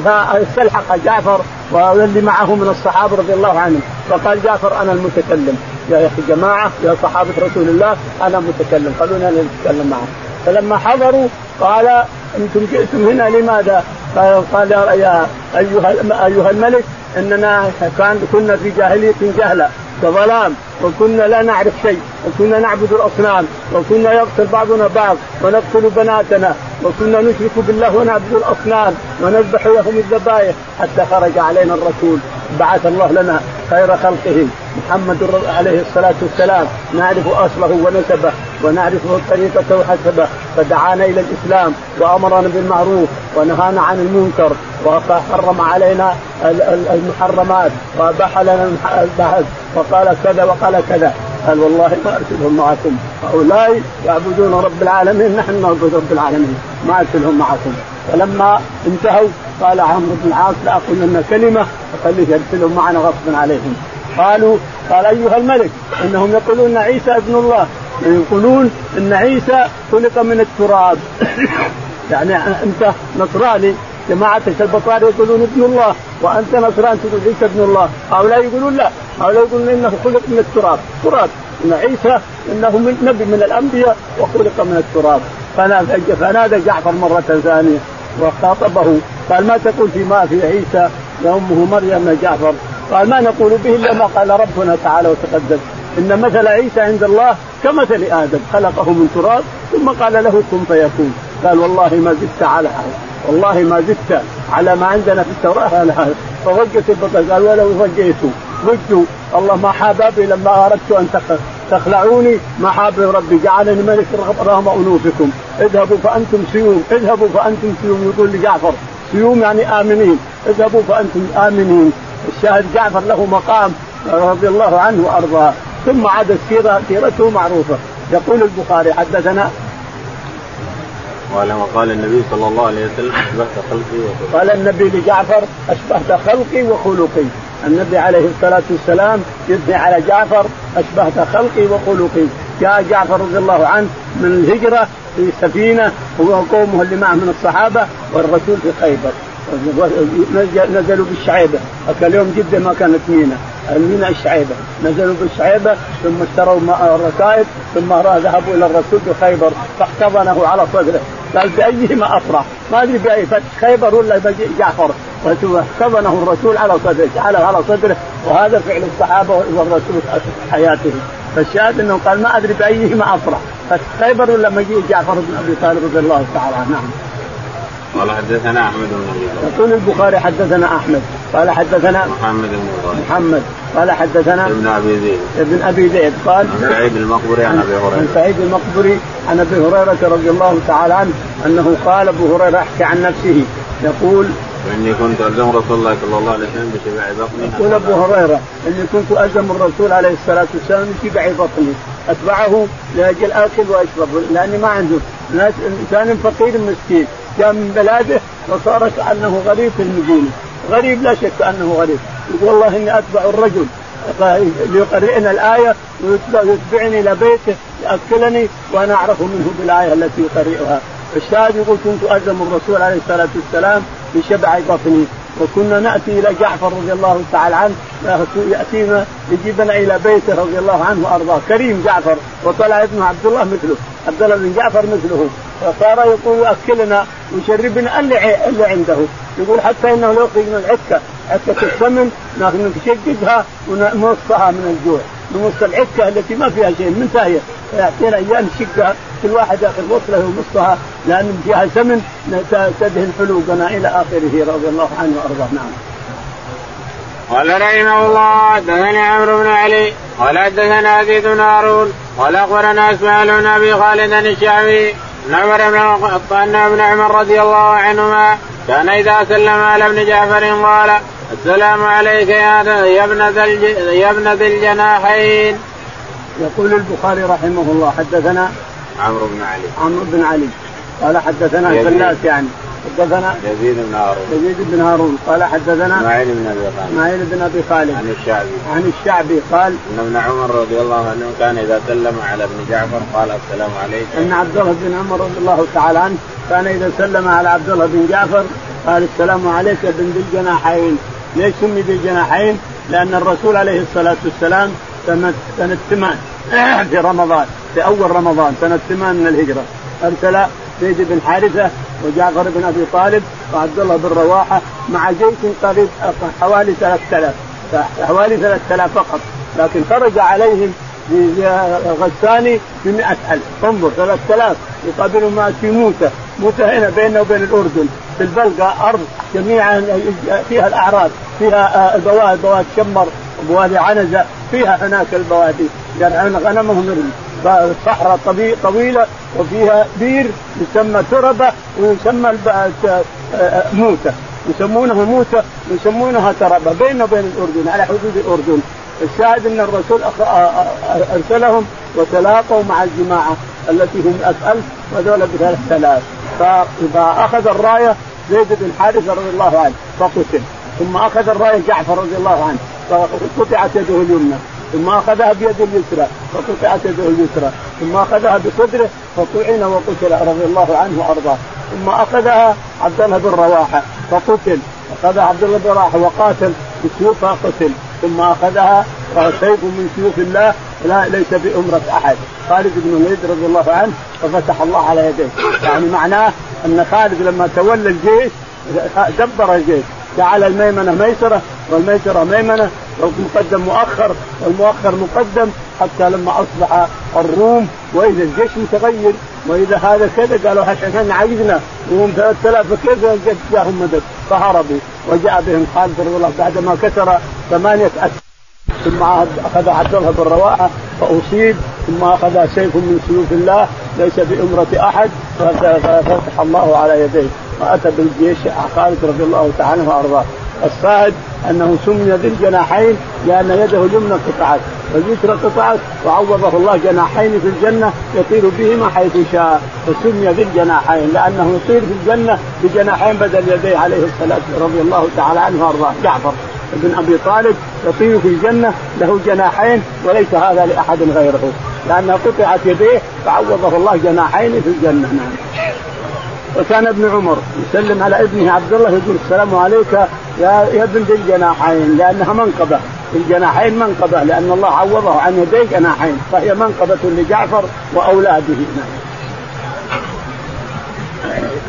فاستلحق جعفر واللي معه من الصحابة رضي الله عنهم. فقال جعفر أنا المتكلم. يا أخي جماعة يا صحابة رسول الله أنا متكلم. خلونا نتكلم معه فلما حضروا قال أنتم جئتم هنا لماذا؟ قال قال يا أيها أيها الملك إننا كان كنا في جاهلية جهلة كظلام وكنا لا نعرف شيء وكنا نعبد الأصنام وكنا يقتل بعضنا بعض ونقتل بناتنا وكنا نشرك بالله ونعبد الأصنام ونذبح لهم الذبائح حتى خرج علينا الرسول بعث الله لنا خير خلقه محمد عليه الصلاة والسلام نعرف أصله ونسبه ونعرف طريقته وحسبه. فدعانا إلى الإسلام وأمرنا بالمعروف ونهانا عن المنكر وحرم علينا المحرمات وأباح لنا البحث. وقال كذا وقال كذا. قال والله ما أرسلهم معكم. هؤلاء يعبدون رب العالمين نحن نعبد رب العالمين ما أرسلهم معكم. فلما انتهوا قال عمرو بن العاص لاقول لنا كلمة وخليه يرسلهم معنا غصبا عليهم. قالوا قال أيها الملك إنهم يقولون عيسى ابن الله. يقولون إن عيسى خلق من التراب. يعني أنت نصراني جماعة البطارة يقولون ابن الله وأنت نصران تقول عيسى ابن الله. هؤلاء يقولون لا هؤلاء يقولون إنه خلق من التراب. تراب. إن عيسى إنه من نبي من الأنبياء وخلق من التراب. فنادى جعفر مرة ثانية وخاطبه قال ما تقول في ما في عيسى وأمه مريم جعفر؟ قال ما نقول به إلا ما قال ربنا تعالى وتقدم. إن مثل عيسى عند الله كمثل آدم خلقه من تراب ثم قال له كن فيكون. قال والله ما زدت على هذا والله ما زدت على ما عندنا في التوراة على هذا. فوجت البطل قال ولو وجيت وجدوا الله ما حاببي لما أردت أن تخلعوني ما حابب ربي. جعلني ملك رغم أنوفكم. اذهبوا فأنتم سيوم. اذهبوا فأنتم سيوم. يقول لجعفر سيوم يعني آمنين. اذهبوا فأنتم آمنين. الشاهد جعفر له مقام رضي الله عنه وأرضاه. ثم عاد السيرة سيرته معروفة. يقول البخاري حدثنا قال وقال النبي صلى الله عليه وسلم أشبهت خلقي وخلقي قال النبي لجعفر أشبهت خلقي وخلقي. النبي عليه الصلاة والسلام يثني على جعفر أشبهت خلقي وخلقي. جاء جعفر رضي الله عنه من الهجرة في سفينه هو وقومه اللي معه من الصحابة والرسول في خيبر. نزلوا بالشعيبة. هكا اليوم جدة ما كانت مينا. المينا الشعيبة. نزلوا بالشعيبة ثم اشتروا ركائب ثم ذهبوا إلى الرسول في خيبر فاحتضنه على صدره. قال بايهما أفرح؟ ما أدري بأي فتح خيبر ولا جعفر. احتضنه الرسول على صدره جعله على صدره. وهذا فعل الصحابة والرسول حياته. فالشاهد أنه قال ما أدري بايهما أفرح. فتح خيبر ولا مجيء جعفر بن أبي طالب رضي الله تعالى عنه. نعم. قال حدثنا أحمد بن يقول البخاري حدثنا أحمد قال حدثنا محمد بن محمد قال حدثنا ابن أبي ذئب. ابن أبي ذئب قال عن سعيد المقبري عن أبي هريرة. عن سعيد المقبري عن أبي هريرة رضي الله تعالى عنه أنه قال أبو هريرة احكي عن نفسه يقول واني كنت ألزم رسول الله صلى الله عليه وسلم بشبع بطني. يقول أبو هريرة إني كنت ألزم الرسول عليه الصلاة والسلام بشبع بطني. أتبعه لأجل آكل وأشرب لأني ما عنده. ناس إنسان فقير مسكين. جاء من بلاده وصار كانه غريب في المدينة غريب لا شك أنه غريب. يقول والله إني أتبع الرجل. ليقرئنا الآية ويتبعني إلى بيته يأكلني وأنا أعرف منه بالآية التي يقرئها. الشاهد يقول كنت الزم الرسول عليه الصلاة والسلام بشبع بطني. وكنا نأتي إلى جعفر رضي الله تعالى عنه يأتينا يجيبنا إلى بيته رضي الله عنه وأرضاه. كريم جعفر وطلع ابنه عبد الله مثله. عبد الله بن جعفر مثله. فصار يقول ياكلنا ويشربنا اللي اللي عنده. يقول حتى إنه لو من العكه عكة السمن نشققها ونمصها من الجوع. نمص العكة التي ما فيها شيء من هي فيعطينا اياه نشقها كل واحد ياخذ وصلة ويمصها لأن فيها سمن تدهن حلوقنا إلى آخره رضي الله عنه وأرضاه. نعم. قال رحمه الله حدثني عمرو بن علي قال حدثنا زيد بن هارون قال أخبرنا إسماعيل بن أبي خالد الشعبي عمر بن ان ابن عمر رضي الله عنهما كان إذا سلم على ابن جعفر قال السلام عليك يا يا ابن يا ابن ذي الجناحين. يقول البخاري رحمه الله حدثنا عمرو بن علي. عمرو بن علي. قال حدثنا الفلاس يعني. حدثنا يزيد بن هارون. يزيد بن هارون. قال حدثنا اسماعيل بن أبي خالد اسماعيل بن أبي خالد. عن الشعبي. عن الشعبي قال إن ابن عمر رضي الله عنه كان إذا سلم على ابن جعفر قال السلام عليك. أن عبد الله بن عمر رضي الله تعالى عنه كان إذا سلم على عبد الله بن جعفر قال السلام عليك ابن ذي الجناحين. ليش سمي ذي الجناحين؟ لأن الرسول عليه الصلاة والسلام سنه ثمان في رمضان في أول رمضان سنة ثمان من الهجرة. ارسل زيد بن حارثة وجعفر بن أبي طالب وعبد الله بن رواحة مع جيش قريب حوالي 3000 حوالي 3000 فقط. لكن خرج عليهم غساني ب 100000 انظر 3000 يقابلهم في موسى. موسى هنا بيننا وبين الأردن. في البلقاء أرض جميعا فيها الاعراض فيها البوادي بوادي شمر وبوادي عنزة فيها هناك البوادي. يرعون غنمهم صحراء طويلة وفيها بير يسمى تربة ويسمى موسى يسمونه موسى ويسمونها تربة. بيننا وبين الأردن على حدود الأردن. الشاهد أن الرسول أرسلهم وتلاقوا مع الجماعة التي هم ألف وذولا بثلاث آلاف فأخذ الراية زيد بن حارثة رضي الله عنه فقتل. ثم أخذ الراية جعفر رضي الله عنه فقطعت يده اليمنى. ثم أخذها بيد اليسرى فقطعت يده اليسرى. ثم أخذها بصدره فطعن وقتل رضي الله عنه وأرضاه. ثم أخذها عبد الله بن رواحة فقتل. أخذها عبد الله بن رواحة وقاتل بسيوفها قتل. ثم أخذها سيف من سيوف الله لا ليس بأمرة أحد. خالد بن الوليد رضي الله عنه ففتح الله على يديه. يعني معناه أن خالد لما تولى الجيش دبر الجيش. جعل الميمنة ميسرة والميسرة ميمنة والمقدم مؤخر والمؤخر مقدم حتى لما أصبح الروم وإذا الجيش متغير وإذا هذا كذا قالوا عشان عايزنا وهم 3000 فكيف جاءهم مدد؟ فهربوا وجاء بهم خالد رضي الله بعدما كسر ثمانية أسفل ثم أخذ عبد الله بن رواحة فأصيب ثم أخذ سيف من سيوف الله ليس بأمرة أحد ففتح الله على يديه وأتى بالجيش خالد رضي الله تعالى عنه وأرضاه. الصاعد أنه سمي ذي الجناحين لأن يده اليمنى قطعت واليسرى قطعت وعوضه الله جناحين في الجنة يطير بهما حيث شاء فسمي ذي الجناحين لأنه يطير في الجنة بجناحين بدل يديه عليه الصلاة رضي الله تعالى عنه وأرضاه جعفر بن أبي طالب يطير في الجنة له جناحين وليس هذا لأحد غيره لأنها قطعت يديه فعوضه الله جناحين في الجنة نعم. وكان ابن عمر يسلم على ابنه عبد الله يقول السلام عليك يا يا ابن ذي الجناحين لأنها منقبة الجناحين منقبة لأن الله عوضه عن يديه جناحين فهي منقبة لجعفر وأولاده نعم.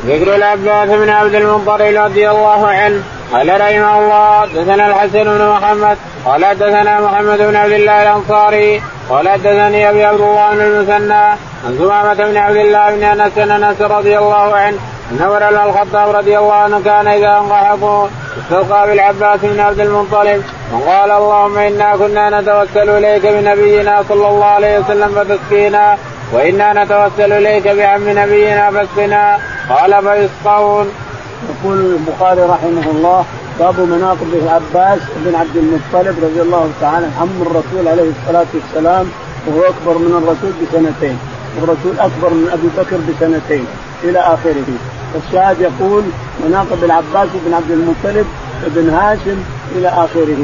ذكر العباس بن عبد المطلب رضي الله عنه قال رحمه الله حدثنا الحسن بن محمد قال حدثنا محمد بن عبد الله الأنصاري قال حدثني أبي عبد الله بن المثنى عن سمامة بن عبد الله بن أنس أنس رضي الله عنه أن عمر الخطاب رضي الله عنه كان إذا انقحقوا استلقى بالعباس بن عبد المطلب وقال اللهم إنا كنا نتوسل إليك بنبينا صلى الله عليه وسلم فتسقينا وإنا نتوسل إليك بعم نبينا فاسقنا قال فيسقون يقول البخاري رحمه الله باب مناقب العباس بن عبد المطلب رضي الله تعالى عم الرسول عليه الصلاة والسلام وهو أكبر من الرسول بسنتين والرسول أكبر من أبي بكر بسنتين إلى آخره. الشاهد يقول مناقب العباس بن عبد المطلب بن هاشم إلى آخره.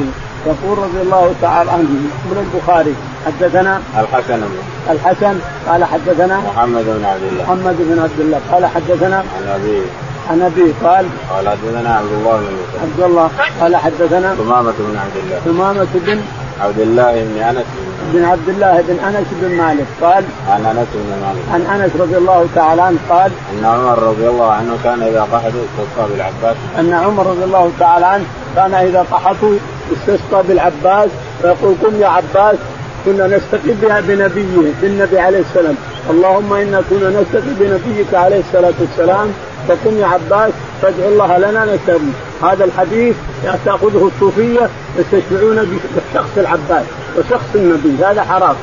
يقول رضي الله تعالى عنه من البخاري حدثنا الحسن. الحسن قال حدثنا محمد بن عبد الله. محمد بن عبد الله قال حدثنا عن ابي عن أبي قال قال حدثنا عبد الله بن عبد الله. قال حدثنا ثمامة بن عبد الله. ثمامة بن عبد الله بن أنس بن عبد الله بن أنس بن مالك. قال عن أنس بن مالك. عن أنس رضي الله تعالى عنه قال أن عمر رضي الله عنه كان إذا قحطوا استسقى بالعباس. أن عمر رضي الله تعالى عنه كان إذا قحطوا استسقى بالعباس. فيقول قم يا عباس كنا نستقي بها بنبيه بالنبي عليه السلام. اللهم إنا كنا نستقي بنبيك عليه الصلاة والسلام. فقم يا عباس فادعو الله لنا نسلم هذا الحديث تاخذه الصوفية يستشفعون بشخص العباس وشخص النبي. هذا حرام.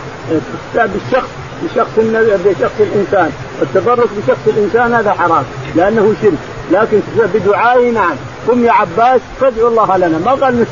بالشخص بشخص النبي بشخص الإنسان. والتبرك بشخص الإنسان هذا حرام لأنه شرك. لكن بدعائه نعم. قم يا عباس فادعو الله لنا. ما قال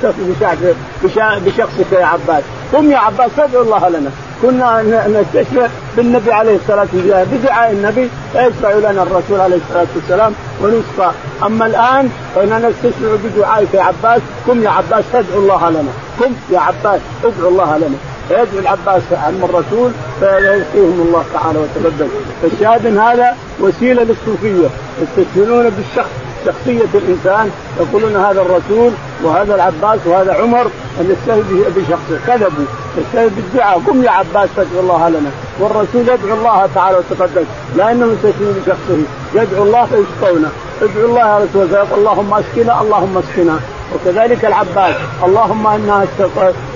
بشخصك يا عباس. قم يا عباس فادعو الله لنا. كنا نستشفع بالنبي عليه الصلاة والسلام. بدعاء النبي فيشفع لنا الرسول عليه الصلاة والسلام ونشفى أما الآن فإننا نستشفع بدعائك يا عباس. قم يا عباس فادعو الله لنا. قم يا عباس ادعو الله لنا. فيدعو العباس عم الرسول فيلقيهم الله تعالى وتبدل. فالشاهد هذا وسيلة للصوفية يستشفعون بالشخص. شخصية الإنسان يقولون هذا الرسول وهذا العباس وهذا عمر يستهزئ بشخصه كذبوا يستهزئ بالدعاء قم يا عباس تدعو الله لنا. والرسول يدعو الله تعالى وتقدس لا انه يستهزئ بشخصه. يدعو الله فيسقونه ادعو الله يا رسول الله اللهم اسقنا اللهم اسقنا وكذلك العباس اللهم إنا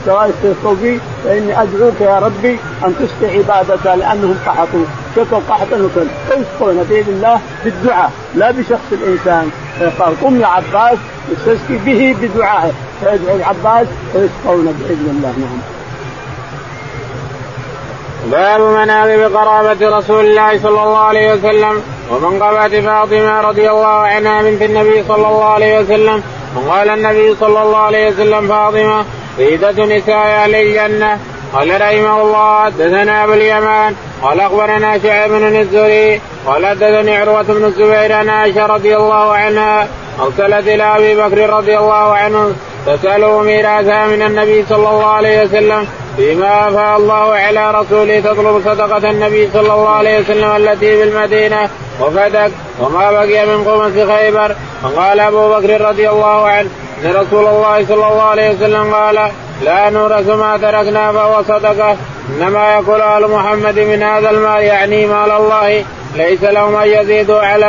استوفوا بي فإني أدعوك يا ربي أن تسقي عبادك لأنهم قحطوا شكوا قحطا وكل فيسقون باذن الله بالدعاء لا بشخص الإنسان. قال قم يا عباس استسقي به بدعائه. فيدعو العباس ويسقون بإذن الله. نعم. باب مناقب قرابة رسول الله صلى الله عليه وسلم. ومنقبة فاطمة رضي الله عنها بنت النبي صلى الله عليه وسلم. وقال النبي صلى الله عليه وسلم فاطمة سيدة نساء أهل الجنة قال رحمه الله حدثنا أبو اليمان قال أخبرنا شعيب بن الزهري قال حدثني عروة بن الزبير عن عائشة رضي الله عنها ارسلت إلى أبي بكر رضي الله عنه تساله ميراثها من النبي صلى الله عليه وسلم فيما أفاء الله على رسوله تطلب صدقة النبي صلى الله عليه وسلم التي بالمدينة وفتك وما بقي من قمص خيبر فقال أبو بكر رضي الله عنه إن رسول الله صلى الله عليه وسلم قال لا نورث ما تركنا فهو صدقة. إنما يقول آل محمد من هذا المال يعني مال الله. ليس لهم أن يزيدوا على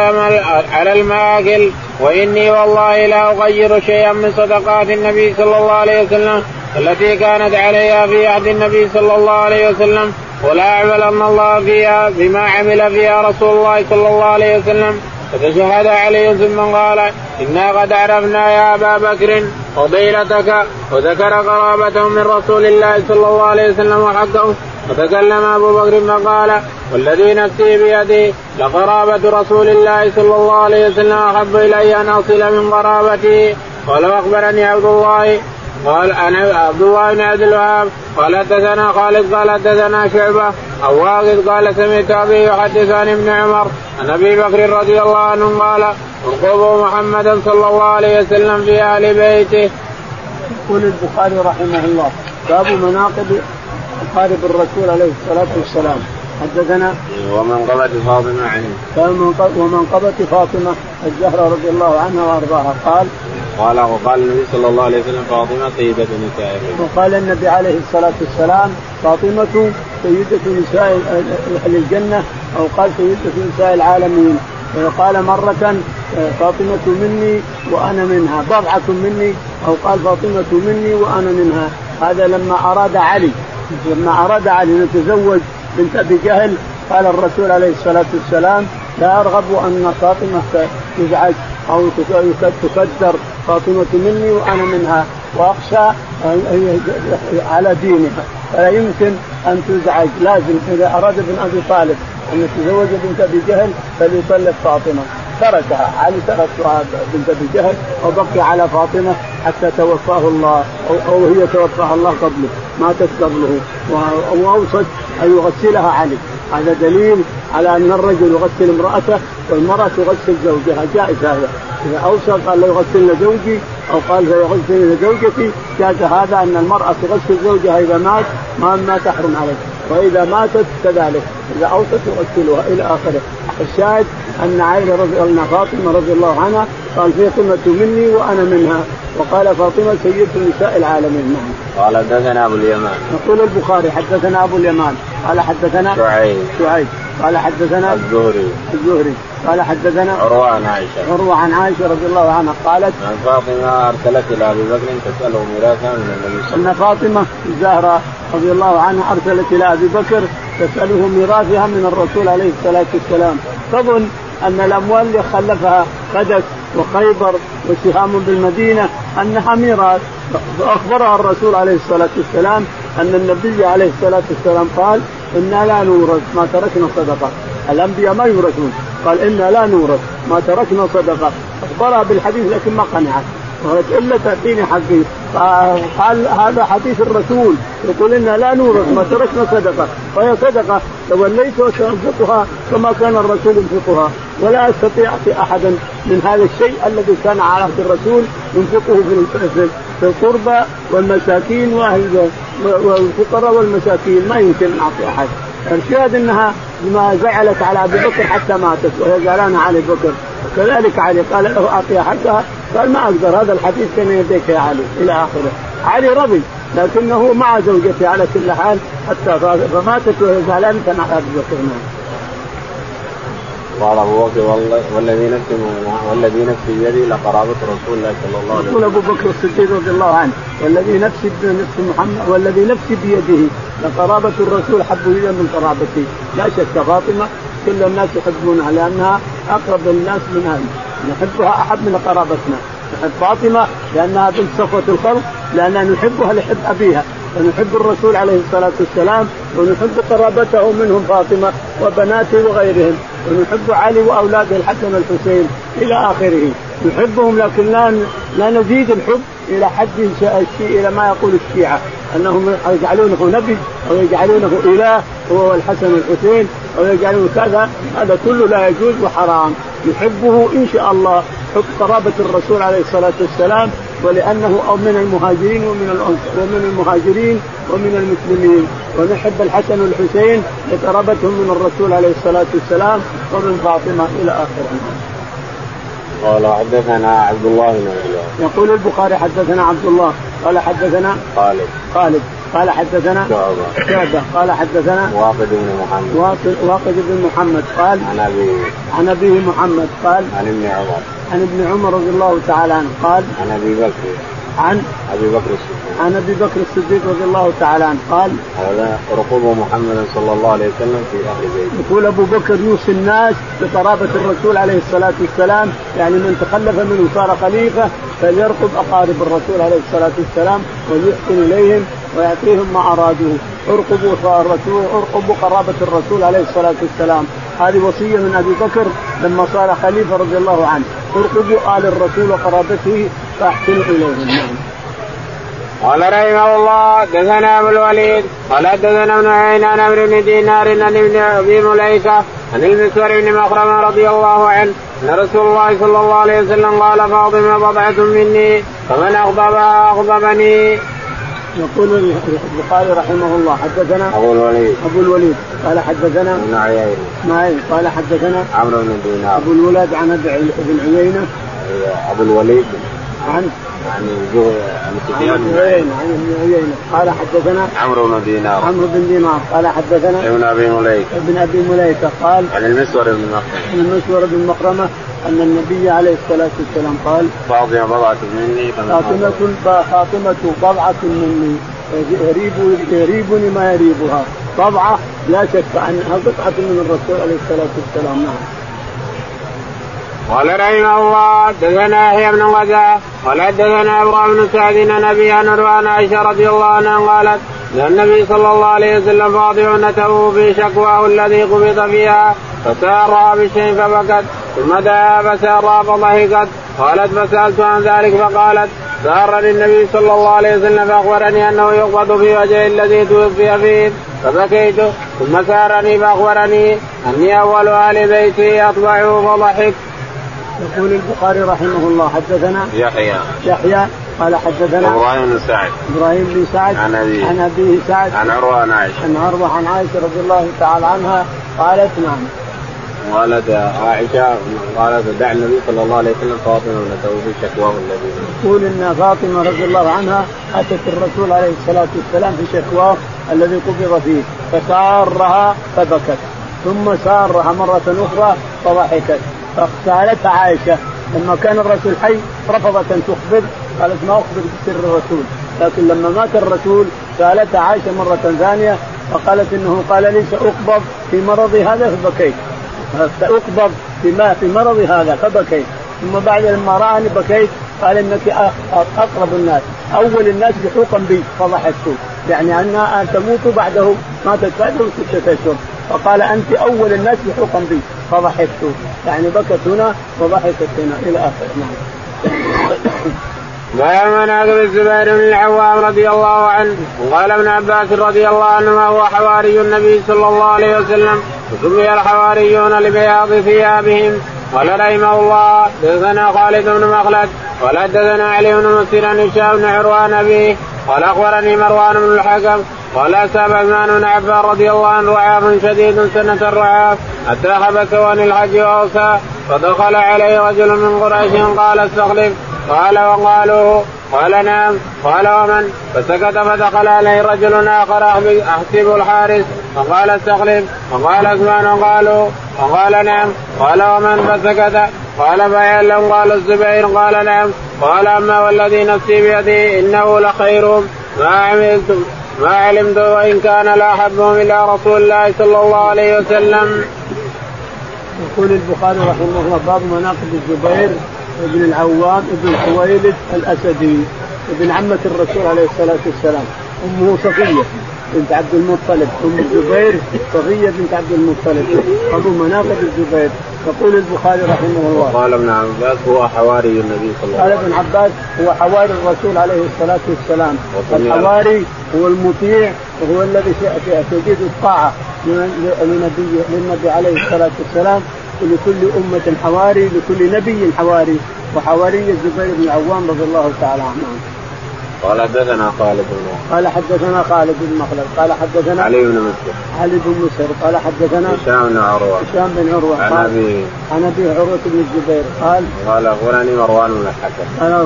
على المآكل. وإني والله لا أغير شيئا من صدقات النبي صلى الله عليه وسلم التي كانت عليها في عهد النبي صلى الله عليه وسلم. ولا أعملن الله فيها بما عمل فيها رسول الله صلى الله عليه وسلم. فتشهد عليه ثم قال إنا قد عرفنا يا أبا بكر فضيلتك وذكر قرابته من رسول الله صلى الله عليه وسلم وحقه فتكلم أبو بكر فقال والذي نفسي بيده لقرابة رسول الله صلى الله عليه وسلم أحب إلي أن أصل من قرابته قال وأخبرني عبد الله. قال أنا عبد الله بن عبد الوهاب. قال حدثنا خالد. قال حدثنا شعبة. أو واقد قال سمعت أبي يحدث عن ابن عمر عن أبي بكر رضي الله عنه قال ارقبوا محمدا صلى الله عليه وسلم في أهل بيته. يقول البخاري رحمه الله باب مناقب اقارب الرسول عليه الصلاة والسلام. حدثنا ومنقبة فاطمة عنه. ومنقبة فاطمة الزهرة رضي الله عنها وأرضاها. قال قال وقال النبي صلى الله عليه وسلم فاطمة سيدة نساء وقال النبي عليه الصلاة والسلام فاطمة سيدة نساء أهل الجنة أو قال سيدة نساء العالمين. وقال مرة فاطمة مني وأنا منها بضعة مني أو قال فاطمة مني وأنا منها. هذا لما أراد علي لما أراد علي أن يتزوج بنت أبي جهل قال الرسول عليه الصلاة والسلام لا أرغب أن فاطمة تزعج أو تكدر فاطمة مني وأنا منها وأخشى على دينها. فلا يمكن أن تزعج. لازم إذا أراد ابن أبي طالب أن يتزوج بنت أبي جهل فليطلق فاطمة. تركها. علي ترك بنت أبي جهل وبقي على فاطمة حتى توفاه الله أو, أو هي توفاها الله قبله. ماتت قبله. وأوصت أن يغسلها علي. هذا دليل على أن الرجل يغسل امرأته والمرأة تغسل زوجها. جائز هذا. إذا اوصى قال لا يغسلن زوجي أو قال سيغسلن زوجتي جاز هذا أن المرأة تغسل زوجها إذا مات ما ما تحرم عليه. وإذا ماتت كذلك. إذا اوصت يغسلها إلى آخره. الشاهد أن عائشة رضي الله فاطمة رضي الله عنها قال فاطمه مني وأنا منها. وقال فاطمة سيدة نساء العالمين نعم. قال حدثنا أبو اليمان. يقول البخاري حدثنا أبو اليمان. قال حدثنا شعيب. شعيب. قال حدثنا الزهري. الزهري. قال حدثنا عروة عن عائشة. عروة عن عائشة رضي الله عنها قالت عن فاطمة أرسلت إلى أبي بكر تسأله ميراثا من النبي صلى الله عليه وسلم. ان فاطمة الزهراء رضي الله عنها أرسلت إلى أبي بكر تسأله ميراثها من الرسول عليه الصلاة والسلام. تظن أن الأموال اللي خلفها قدس وخيبر وسهام بالمدينة أنها ميراث. فأخبرها الرسول عليه الصلاة والسلام أن النبي عليه الصلاة والسلام قال إنا لا نورث ما تركنا صدقة. الأنبياء ما يورثون. قال إنا لا نورث. ما تركنا صدقة. أخبرها بالحديث لكن ما قنعت. قالت الا تعطيني حقي. قال هذا حديث الرسول. يقول إنا لا نورث. ما تركنا صدقة. وهي صدقة. توليت وسأنفقها كما كان الرسول ينفقها. ولا أستطيع اعطي احدا من هذا الشيء الذي كان على عهد الرسول ينفقه في في القربى والمساكين واهل والفقراء والمساكين. ما يمكن أن أعطي أحد. الشاهد إنها ما زعلت على أبي بكر حتى ماتت وهي زعلانة على أبي بكر. وكذلك علي قال له أعطيها حقها قال ما أقدر هذا الحديث كان يديك يا علي إلى آخره. علي رضي لكنه مع زوجته على كل حال حتى فماتت وهي زعلانة مع أبي بكر. قال أبو بكر والذي نفسي والذي نفسي بيدي لقرابة رسول الله صلى الله عليه وسلم. يقول أبو بكر الصديق رضي الله عنه والذي نفسي نفس محمد والذي نفسي بيده لقرابة الرسول حب إلي من قرابتي. لا شك فاطمة كل الناس يحبونها لأنها أقرب الناس من هذه نحبها أحب من قرابتنا. نحب فاطمة لأنها بنت صفوة الخلق لأننا نحبها لحب أبيها. ونحب الرسول عليه الصلاة والسلام ونحب قرابته منهم فاطمة وبناته وغيرهم. ونحب علي واولاده الحسن والحسين إلى آخره. نحبهم لكن لا لا نزيد الحب إلى حد إلى ما يقول الشيعة. أنهم يجعلونه نبي أو يجعلونه إله هو الحسن والحسين أو يجعلونه كذا. هذا كله لا يجوز وحرام. نحبه إن شاء الله. حب قرابه الرسول عليه الصلاة والسلام ولأنه أو من المهاجرين ومن ومن المهاجرين ومن المسلمين. ونحب الحسن والحسين لقرابتهم من الرسول عليه الصلاة والسلام ومن فاطمة إلى آخره. قال حدثنا عبد الله بن يقول البخاري حدثنا عبد الله قال حدثنا خالد. خالد. قال حدثنا شعبة. شعبة. قال حدثنا واقد بن محمد. واقد بن محمد. قال عن ابي عن أبيه محمد. قال عن ابن عمر. عن ابن عمر رضي الله تعالى عنه قال عن أبي بكر. عن أبي بكر الصديق. عن أبي بكر الصديق رضي الله تعالى عنه قال هذا ركوب محمد صلى الله عليه وسلم في أهل بيته. يقول أبو بكر يوصي الناس بقرابه الرسول عليه الصلاة والسلام يعني من تخلف منه صار خليفة فليرقب أقارب الرسول عليه الصلاة والسلام ويحسن إليهم ويعطيهم ما أرادوه. ارقبوا الرسول ارقبوا قرابة الرسول عليه الصلاة والسلام. هذه وصية من أبي بكر لما صار خليفة رضي الله عنه. ارقبوا آل الرسول وقرابته فاحسنوا إليهم. قال رحمه الله دثنا أبو الوليد قال دثنا ابن عين عن عمرو بن دينار عن ابن أبي مليكة عن المسور بن مخرم رضي الله عنه أن رسول الله صلى الله عليه وسلم قال فاطمة بضعة مني فمن أغضبها أغضبني. يقول البخاري رحمه الله حدثنا أبو الوليد. أبو الوليد. قال حدثنا ابن عيينه اسماعيل قال حدثنا عمرو بن دينار. أبو الولد عن ابن عيينة. أبو الوليد. عن عن عن سفيان بن عيينة عن ابن عيينة قال حدثنا عمرو بن دينار. عمرو بن دينار. قال حدثنا ابن أبي مليكة ابن أبي مليكة قال عن المسور بن مخرمة عن المسور بن مخرمة أن النبي عليه الصلاة والسلام قال فاطمة بضعة مني فاطمة فاطمة بضعة مني. يريب يريبني ما يريبها. بضعة لا شك أنها قطعة من الرسول عليه الصلاة والسلام. نعم. قال رحمه الله حدثنا يحيى بن غزاه قال حدثنا إبراهيم بن سعد عن ابي عن عائشة رضي الله عنها قالت إن النبي صلى الله عليه وسلم فاضعنته في شكواه الذي قبض فيها فسارها بالشيء فبكت ثم دعا فسارها فضحكت قالت فسألت عن ذلك فقالت سارني النبي صلى الله عليه وسلم فأخبرني أنه يقبض في وجهه الذي توفي فيه فبكيت ثم سارني فأخبرني أني أول أهل بيتي أطبعه فضحكت يقول البخاري رحمه الله حدثنا يحيى. يحيى قال حدثنا إبراهيم بن سعد. إبراهيم بن سعد عن أبيه. عن أبيه سعد عن عروة عن عائشة. عن عروة عن عائشة رضي الله تعالى عنها قالت نعم. قالت عائشة قالت دع النبي صلى الله عليه وسلم فاطمة ابنته في شكواه الذي تقول إن فاطمة رضي الله عنها أتت الرسول عليه الصلاة والسلام في شكواه الذي قبض فيه فسارها فبكت ثم سارها مرة أخرى فضحكت. فسالتها عائشة لما كان الرسول حي رفضت أن تخبر. قالت ما اخبر بسر الرسول. لكن لما مات الرسول سالتها عائشة مرة ثانية فقالت إنه قال لي ساقبض في مرضي هذا فبكيت. ساقبض في في مرضي هذا فبكيت. ثم بعد لما رأني بكيت قال إنك أقرب الناس أول الناس لحوقا بي. فضحكت يعني انها تموت بعده ماتت بعده سته اشهر فقال أنت أول الناس لحوقا بي. فضحكت. يعني بكت هنا وضحكت هنا. إلى اخره نعم. باب مناقب الزبير بن العوام رضي الله عنه. وقال ابن عباس رضي الله عنهما هو حواري النبي صلى الله عليه وسلم. وسمي الحواريون لبياض ثيابهم. قال رحمه الله دثنا خالد بن مخلد قال حدثنا علي بن مسير عن هشام بن عروان أبيه قال أخبرني مروان بن الحكم قال اساب عثمان بن عفان رضي الله عنه رعاف شديد سنة الرعاف حتى حبس عن الحج وأوصى فدخل عليه رجل من قريش قال استخلف قال وقالوا قال نعم. قال ومن؟ فسكت فدخل عليه رجل آخر احسب الحارس فقال استخلف فقال عثمان قالوا. فقال نعم. قال ومن؟ فسكت. قال فيعلم قال الزبير. قال نعم. قال أما والذي نفسي بيده إنه لخيرهم ما عملتم ما علمت وإن كان لا احبهم إلى رسول الله صلى الله عليه وسلم. يقول البخاري رحمه الله باب مناقب الزبير. بن العوام بن خويلد الأسدي ابن عمة الرسول عليه الصلاة والسلام. أمه صفية بنت عبد المطلب أم الزبير صفية بنت عبد المطلب. أبو مناقب الزبير يقول البخاري رحمه الله. قال ابن عباس هو حواري النبي صلى الله عليه وسلم. قال ابن عباس هو حواري الرسول عليه الصلاة والسلام. الحواري هو المطيع وهو الذي شديد الطاعة للنبي للنبي عليه الصلاة والسلام. ولكل أمة حواري لكل نبي حواري. وحواري الزبير بن العوام رضي الله تعالى عنه. قال حدثنا خالد بن قال حدثنا خالد بن مخلد. قال حدثنا علي بن مسر علي بن مسر. قال حدثنا هشام بن عروة. هشام بن عروة. عن ابي عن أبي عروة بن الزبير. قال قال أخبرني مروان بن الحكم. أنا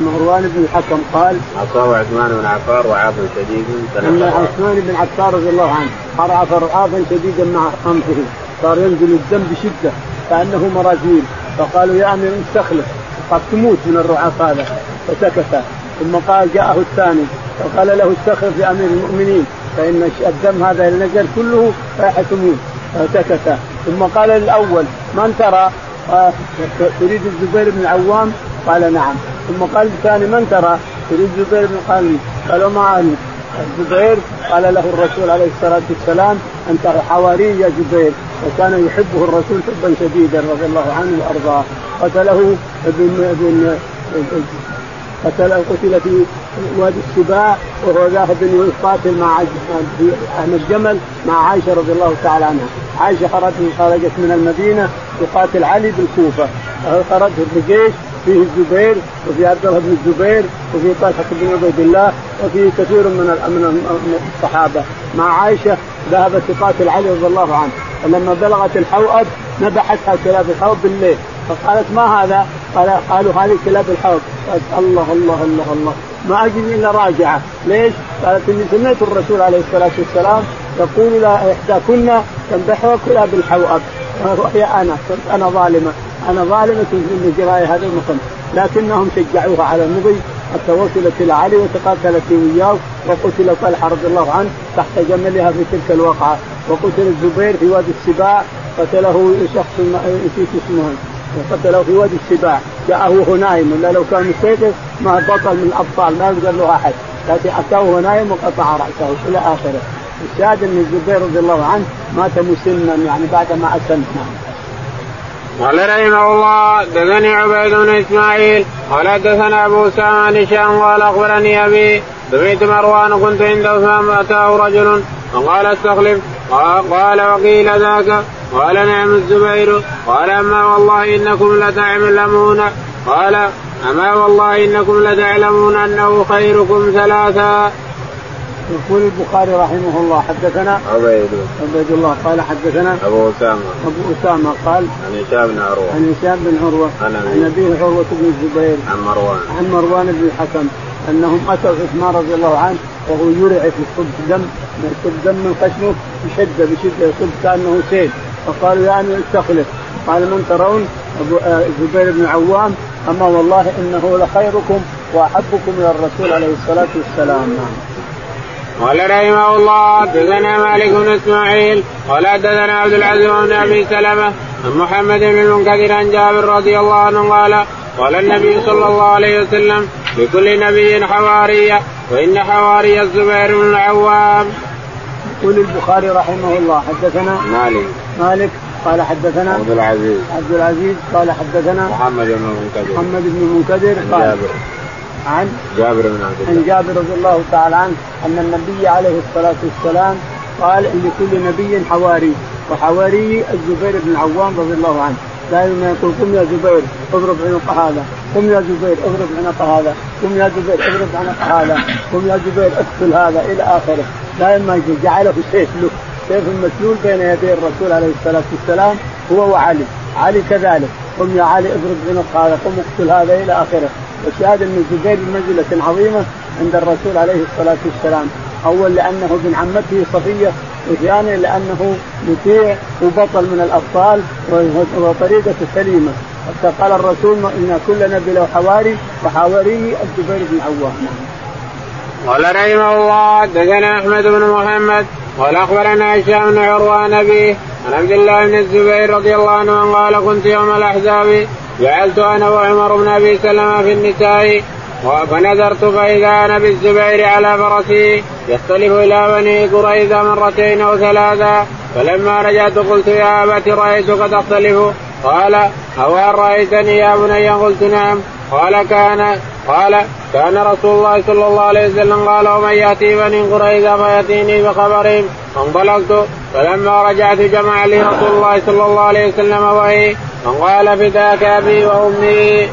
مروان بن الحكم. قال أصاب عثمان بن عفار وعاف شديد أن عثمان بن عفار رضي الله عنه عرف رعافا شديدا مع أنفه. صار ينزل الدم بشده كانه مراجيل. فقالوا يا أمير استخلف قد تموت من الرعاف هذا. فسكت. ثم قال جاءه الثاني وقال له استخلف يا أمير المؤمنين فإن الدم هذا اللي نزل كله راح تموت. فسكت. ثم قال للاول من ترى؟ تريد الزبير بن العوام؟ قال نعم. ثم قال الثاني من ترى؟ تريد الزبير بن قال قال ما الزبير قال له الرسول عليه الصلاة والسلام أنت حواري يا زبير. وكان يحبه الرسول حبا شديدا رضي الله عنه وأرضاه. قتله ابن ابن قتل قتل في وادي السباع وهو ذاهب يقاتل مع عن الجمل مع عائشة رضي الله تعالى عنها، عائشة خرجت من المدينة تقاتل علي بالكوفه، خرج الجيش فيه الزبير وفي عبد الله بن الزبير وفي طلحه بن عبيد الله وفي كثير من من الصحابة. مع عائشة ذهبت تقاتل علي رضي الله عنه. فلما بلغت الحوأب نبحتها كلاب الحوض بالليل. فقالت ما هذا؟ قال قالوا هذه كلاب الحوض قالت الله الله الله الله. ما أجد إلا راجعة. ليش؟ قالت إني سمعت الرسول عليه الصلاة والسلام يقول لا إحداكن تنبحها كلاب الحوأب. وهي أنا كنت أنا ظالمة أنا ظالمة في جراي هذا المكان لكنهم شجعوها على المضي حتى وصلت إلى علي وتقاتلت وياه وقتل طلحة رضي الله عنه تحت جملها في تلك الوقعه وقتل الزبير في وادي السباع قتله شخص نسيت اسمه. قتله في وادي السباع. جاءه وهو نايم ولا لو كان مستيقظ ما بطل من الأبطال ما يقدر له أحد. لكن أتاه وهو نايم وقطع رأسه إلى آخره. الشاهد أن الزبير رضي الله عنه مات مسنا يعني بعد ما اسلم قال رحمه الله دثني عبيد بن إسماعيل قال دثنا أبو سعد هشام قال أخبرني أبي سمعت مروان كنت عند عثمان اتاه رجل فقال استخلف قال وقيل ذاك قال نعم الزبير قال أما والله إنكم لتعلمون قال أما والله إنكم لتعلمون أنه خيركم ثلاثا يقول البخاري رحمه الله حدثنا عبيد. عبيد الله قال حدثنا أبو أسامة. أبو أسامة قال عن هشام بن عروة. عن هشام بن عروة. عن أبيه. عروة بن الزبير. عن مروان. عن مروان بن الحكم. أنهم أتوا عثمان رضي الله عنه وهو يرعف يصب دم يصب دم من خشمه بشدة بشدة يصب كأنه سيل. فقالوا يا أمير استخلف. قال من ترون؟ أبو الزبير بن عوام. أما والله إنه لخيركم وأحبكم إلى الرسول عليه الصلاة والسلام. قال رحمه الله حدثنا مالك بن إسماعيل قال حدثنا عبد العزيز بن أبي سلمة عن محمد بن المنكدر عن جابر رضي الله عنه قال قال النبي صلى الله عليه وسلم لكل نبي حواريه وإن حواري الزبير بن العوام. يقول البخاري رحمه الله حدثنا مالك. مالك قال حدثنا عبد العزيز. عبد العزيز قال حدثنا محمد بن المنكدر. محمد بن المنكدر قال جابر. عن جابر بن عبد الله. عن جابر رضي الله تعالى عنه أن النبي عليه الصلاة والسلام قال لكل نبي حواري وحواري الزبير بن العوام رضي الله عنه. دائما يقول قم يا زبير اضرب عنق هذا. قم يا زبير اضرب عنق هذا. قم يا زبير اضرب عنق هذا. قم يا زبير اقتل هذا. إلى آخره. دائما جعله سيف له. سيف مسلول بين يدي الرسول عليه الصلاة والسلام هو وعلي. علي كذلك. قم يا علي اضرب عنق هذا قم اقتل هذا إلى آخره. والشهاده ان الزبير بمنزله عظيمة عند الرسول عليه الصلاة والسلام. أول لأنه ابن عمته صفية وثانيا لأنه مطيع وبطل من الأبطال وطريقته سليمة. حتى قال الرسول إن كل نبي له حواري وحواري الزبير بن عوام. قال رحمه الله حدثنا أحمد بن محمد قال أخبرنا هشام بن عروة نبي عن عبد الله بن الزبير رضي الله عنه قال كنت يوم الأحزاب جعلت أنا وعمر بن أبي سلمة في النساء فنذرت فإذا أنا بالزبير على فرسه يختلف إلى بني قريظة مرتين أو ثلاثا فلما رجعت قلت يا أبت رأيتك تختلف؟ قال أو رأيتني يا بني؟ قلت نعم. قال كان قال كان رسول الله صلى الله عليه وسلم قال ومن يأتي بني قريظة فيأتيني بخبرهم فانطلقت فلما رجعت جمع لي رسول الله صلى الله عليه وسلم وهي فقال فداك أبي وأمي.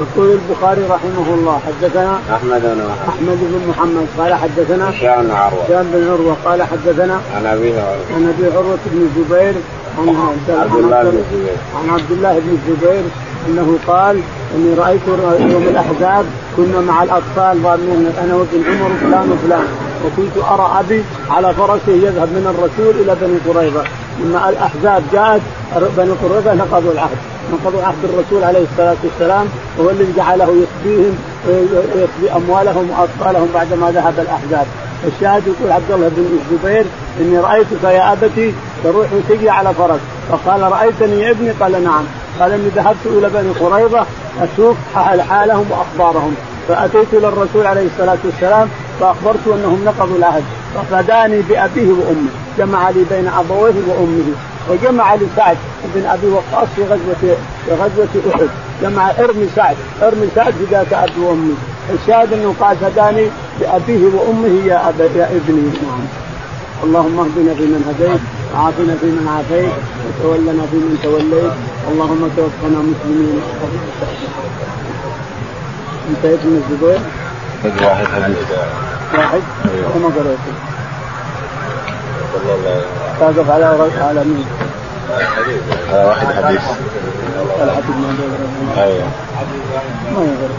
يقول البخاري رحمه الله حدثنا أحمد بن محمد أحمد بن محمد قال حدثنا هشام بن عروة. هشام بن عروة قال حدثنا عن أبي عن أبي عروه بن الزبير عن عبد الله بن الزبير عن عبد الله بن الزبير أنه قال إني رأيت يوم الأحزاب كنا مع الأطفال ظالمين أنا وابن عمر وفلان وفلان. وكنت أرى أبي على فرسه يذهب من الرسول إلى بني قريظة. لما الأحزاب جاءت بني قريظة نقضوا العهد. نقضوا عهد الرسول عليه الصلاة والسلام وهو الذي جعله يخفيهم ويخفي أموالهم وأطفالهم بعدما ذهب الأحزاب. الشاهد يقول عبد الله بن الزبير إني رأيتك يا أبتي تروح وتجي على فرس. فقال رأيتني يا ابني؟ قال نعم. قال إني ذهبت إلى بني قريظة أشوف حال حالهم وأخبارهم. فأتيت إلى الرسول عليه الصلاة والسلام فاخبرته أنهم نقضوا العهد. ففداني بأبيه وأمه. جمع لي بين أبويه وأمه. وجمع لي سعد بن أبي وقاص في غزوه في غزوة أحد. جمع إرمي سعد. إرمي سعد فداك أبي وامي الشاهد أنه قال فداني بابيه وأمه يا أبا يا ابني. نعم اللهم اهدنا فيمن هديت. وعافنا فيمن عافيت وتولنا فيمن توليت. اللهم توفنا مسلمين. انتهيت من الزبير؟ واحد حديث واحد؟ وما قريته تقف على على مين؟ على واحد حديث ما أيوه. ما يقدر.